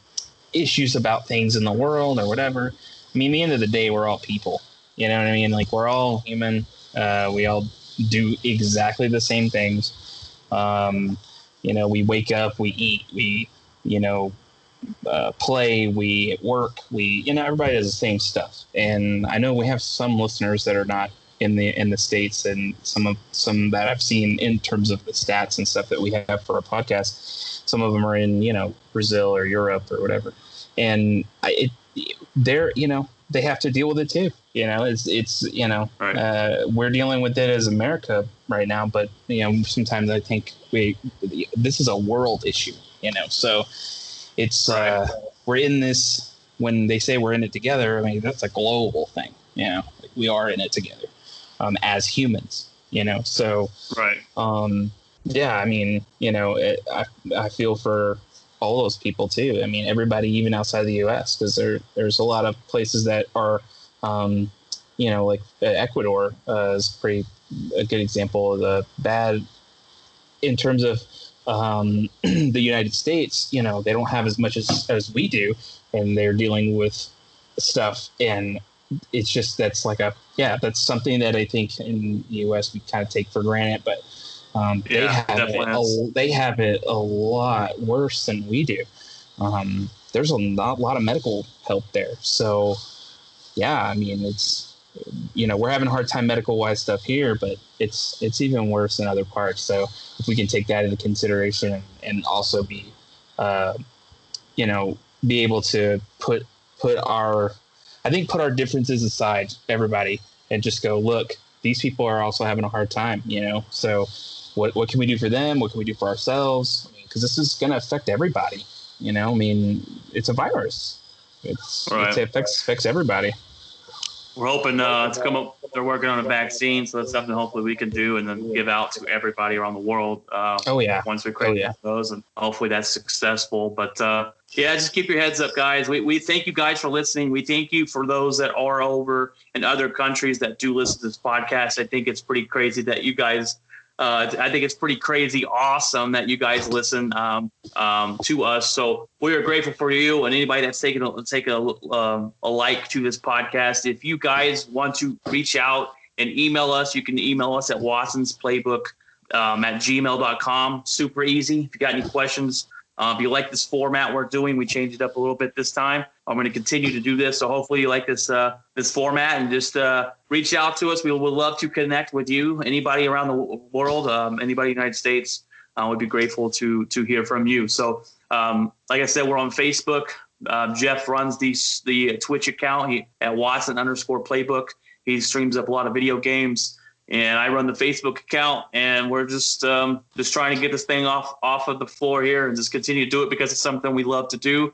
issues about things in the world or whatever. I mean, at the end of the day, we're all people. You know what I mean? Like we're all human. Uh, we all do exactly the same things. Um, you know, we wake up, we eat, we, you know, uh, play, we work, we, you know, everybody does the same stuff. And I know we have some listeners that are not in the in the states, and some of some that I've seen in terms of the stats and stuff that we have for our podcast. Some of them are in, you know, Brazil or Europe or whatever, and I, it, they're, you know, they have to deal with it too. You know, it's it's you know, Right. uh, we're dealing with it as America right now, but you know, sometimes I think we this is a world issue. You know, so it's uh, we're in this when they say we're in it together. I mean, that's a global thing. You know, like we are in it together um, as humans. You know, so right. um, yeah, I mean, you know, it, I I feel for all those people too. I mean, everybody, even outside the U.S., because there there's a lot of places that are, um, you know, like uh, Ecuador uh, is pretty a good example of the bad in terms of um, the United States. You know, they don't have as much as as we do, and they're dealing with stuff and it's just that's like a yeah that's something that i think in the us we kind of take for granted but um, they Yeah, have it a, they have it a lot worse than we do. Um, there's a lot, lot of medical help there. So yeah i mean it's you know we're having a hard time medical wise stuff here but it's it's even worse in other parts. So if we can take that into consideration and also be uh, you know be able to put put our i think put our differences aside everybody and just go look these people are also having a hard time you know? So what what can we do for them what can we do for ourselves because this is going to affect everybody you know i mean it's a virus it's, Right. it affects affects everybody We're hoping uh, to come up. They're working on a vaccine, so that's something hopefully we can do and then give out to everybody around the world. Uh, oh yeah once we create yeah. those, and hopefully that's successful. But uh, yeah, just keep your heads up, guys. We, we thank you guys for listening. We thank you for those that are over in other countries that do listen to this podcast. I think it's pretty crazy that you guys. Uh, I think it's pretty crazy, awesome that you guys listen um, um, to us. So we are grateful for you and anybody that's taken a, a, um, a like to this podcast. If you guys want to reach out and email us, you can email us at Watson's Playbook um, at gmail.com. Super easy. If you got any questions, uh, if you like this format we're doing, we changed it up a little bit this time. I'm going to continue to do this, so hopefully you like this uh, this format and just uh, reach out to us. We would love to connect with you. Anybody around the world, um, anybody in the United States, uh, would be grateful to to hear from you. So, um, like I said, we're on Facebook. Uh, Jeff runs the the Twitch account he, at Watson underscore Playbook. He streams up a lot of video games and I run the Facebook account, and we're just um, just trying to get this thing off off of the floor here and just continue to do it because it's something we love to do.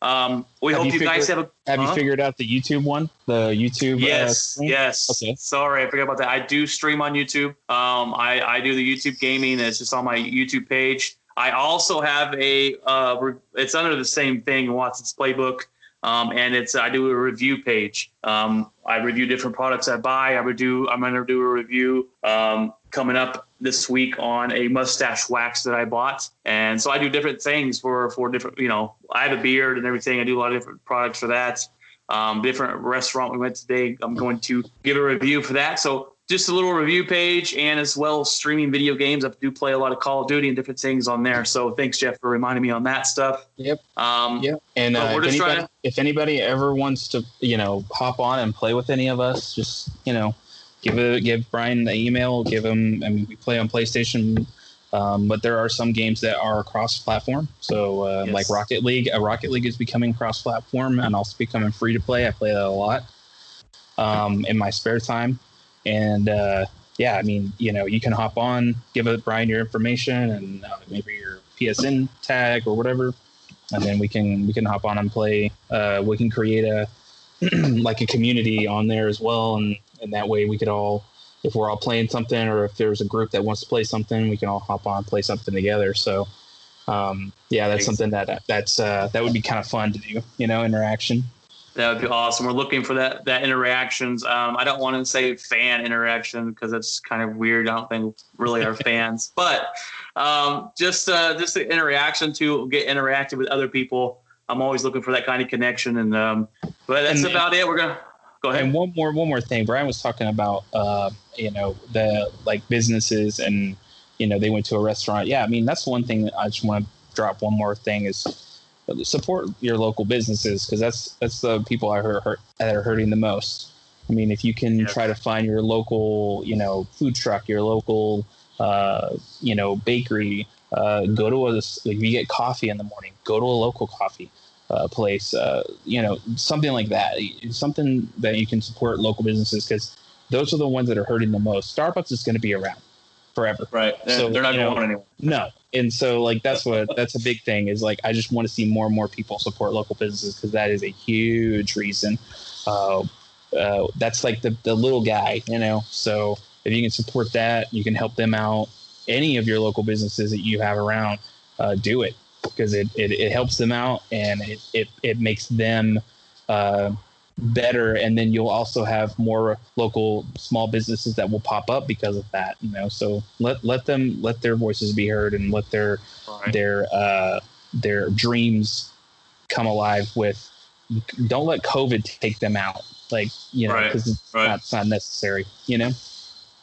Um, we Have hope you you, guys have a have Huh? you figured out the youtube one the youtube uh, yes, stream? yes. Okay. Sorry, I forgot about that. I do stream on YouTube. Um, I, I do the YouTube gaming. It's just on my YouTube page. I also have a. Uh, it's under the same thing, Watson's Playbook, um, and it's I do a review page. Um, I review different products I buy. I do. I'm going to do a review um, coming up this week on a mustache wax that I bought, and so I do different things for for different. You know, I have a beard and everything. I do a lot of different products for that um, different restaurant we went today. I'm going to give a review for that. So just a little review page and as well streaming video games. I do play a lot of Call of Duty and different things on there. So thanks, Jeff, for reminding me on that stuff. Yep. Um, Yep. And uh, we're if, just trying anybody, if anybody ever wants to, you know, hop on and play with any of us, just you know, give it, give Brian the email, give him. I mean, we play on PlayStation, um, but there are some games that are cross-platform. So, uh, Yes. like Rocket League, uh, Rocket League is becoming cross-platform and also becoming free to play. I play that a lot um, in my spare time, and uh, yeah, I mean, you know, you can hop on, give it Brian your information and uh, maybe your PSN tag or whatever, and then we can we can hop on and play. Uh, we can create a like a community on there as well, and and that way we could all if we're all playing something or if there's a group that wants to play something, we can all hop on and play something together. So um, yeah, that's something that that's uh, that would be kind of fun to do. You know, interaction. That would be awesome. We're looking for that that interactions. Um, I don't want to say fan interaction because that's kind of weird. I don't think really are fans, but um, just uh, just the interaction to get interactive with other people. I'm always looking for that kind of connection, and um, but that's And- about it. We're gonna go ahead. And one more one more thing, Brian was talking about uh, you know the like businesses and you know they went to a restaurant. Yeah, I mean that's one thing that I just want to drop one more thing is support your local businesses because that's that's the people I heard hurt, that are hurting the most. I mean, if you can try to find your local, you know, food truck, your local, uh, you know, bakery, uh, go to a, if you get coffee in the morning, go to a local coffee uh, place, uh, you know, something like that. Something that you can support local businesses because those are the ones that are hurting the most. Starbucks is going to be around forever. right. They're, So, they're not going know, anywhere. No. And so like that's what that's a big thing is like I just want to see more and more people support local businesses because that is a huge reason. Uh, uh, that's like the, the little guy, you know. So if you can support that, you can help them out. Any of your local businesses that you have around, uh, do it because it, it, it helps them out and it, it, it makes them uh, better and then you'll also have more local small businesses that will pop up because of that you know so let let them let their voices be heard and let their Right. their uh their dreams come alive with don't let covid take them out like you know Right, because it's right. not it's not necessary you know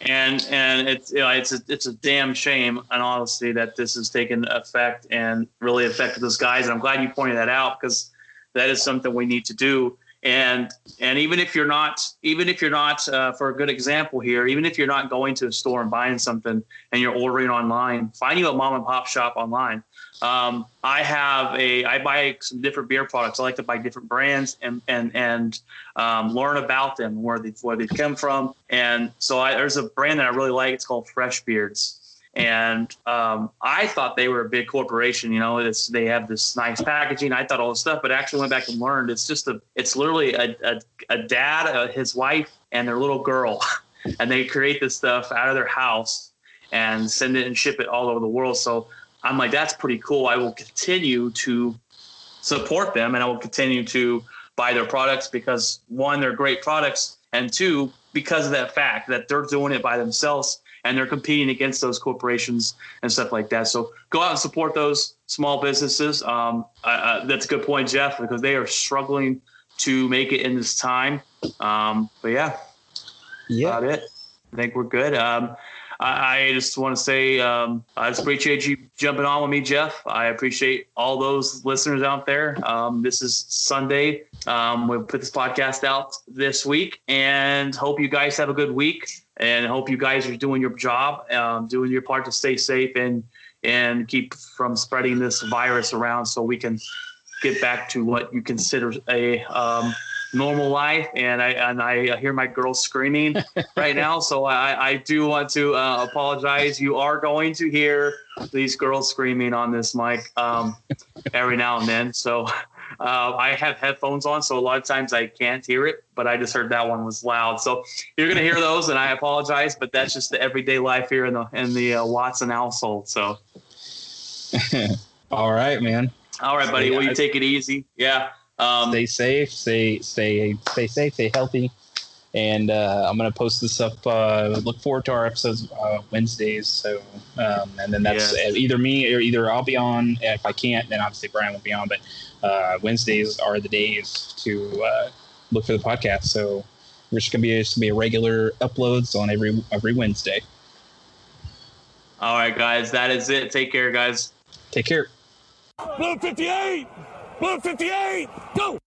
and and it's you know, it's a, it's a damn shame and honestly that this has taken effect and really affected those guys and i'm glad you pointed that out because that is something we need to do and and even if you're not even if you're not uh, for a good example here even if you're not going to a store and buying something and you're ordering online find you a mom and pop shop online. Um, i have a i buy some different beer products. I like to buy different brands and and and um, learn about them where they where they come from. And so I, there's a brand that i really like. It's called fresh beards and um, I thought they were a big corporation. You know, it's they have this nice packaging. I thought all this stuff, but actually went back and learned it's just a it's literally a a, a dad, uh, his wife, and their little girl, and they create this stuff out of their house and send it and ship it all over the world. So I'm like, that's pretty cool. I will continue to support them, and I will continue to buy their products because one, they're great products, and two, because of that fact that they're doing it by themselves and they're competing against those corporations and stuff like that. So go out and support those small businesses. Um, that's a good point, Jeff, because they are struggling to make it in this time. Um, but yeah, yeah, about it. I think we're good. Um, I, I just want to say um, I just appreciate you jumping on with me, Jeff. I appreciate all those listeners out there. Um, this is Sunday. Um, we'll put this podcast out this week, and hope you guys have a good week. And hope you guys are doing your job, um, doing your part to stay safe and and keep from spreading this virus around, so we can get back to what you consider a um, normal life. And I and I hear my girls screaming right now, so I, I do want to uh, apologize. You are going to hear these girls screaming on this mic um, every now and then. So uh, I have headphones on, so a lot of times I can't hear it, but I just heard that one was loud. So you're gonna hear those, and I apologize, but that's just the everyday life here in the in the uh, Watson household. So all right man all right, buddy, will you take it easy? Yeah. Um, stay safe stay stay stay safe stay healthy and uh, i'm going to post this up uh, look forward to our episodes uh, wednesdays so um, and then that's Yes. either me or either i'll be on if i can't then obviously brian will be on but uh, wednesdays are the days to uh, look for the podcast so we're just going to be just gonna be a regular uploads on every every wednesday all right, guys, that is it. Take care, guys. take care Blue 58! Blue 58! Go!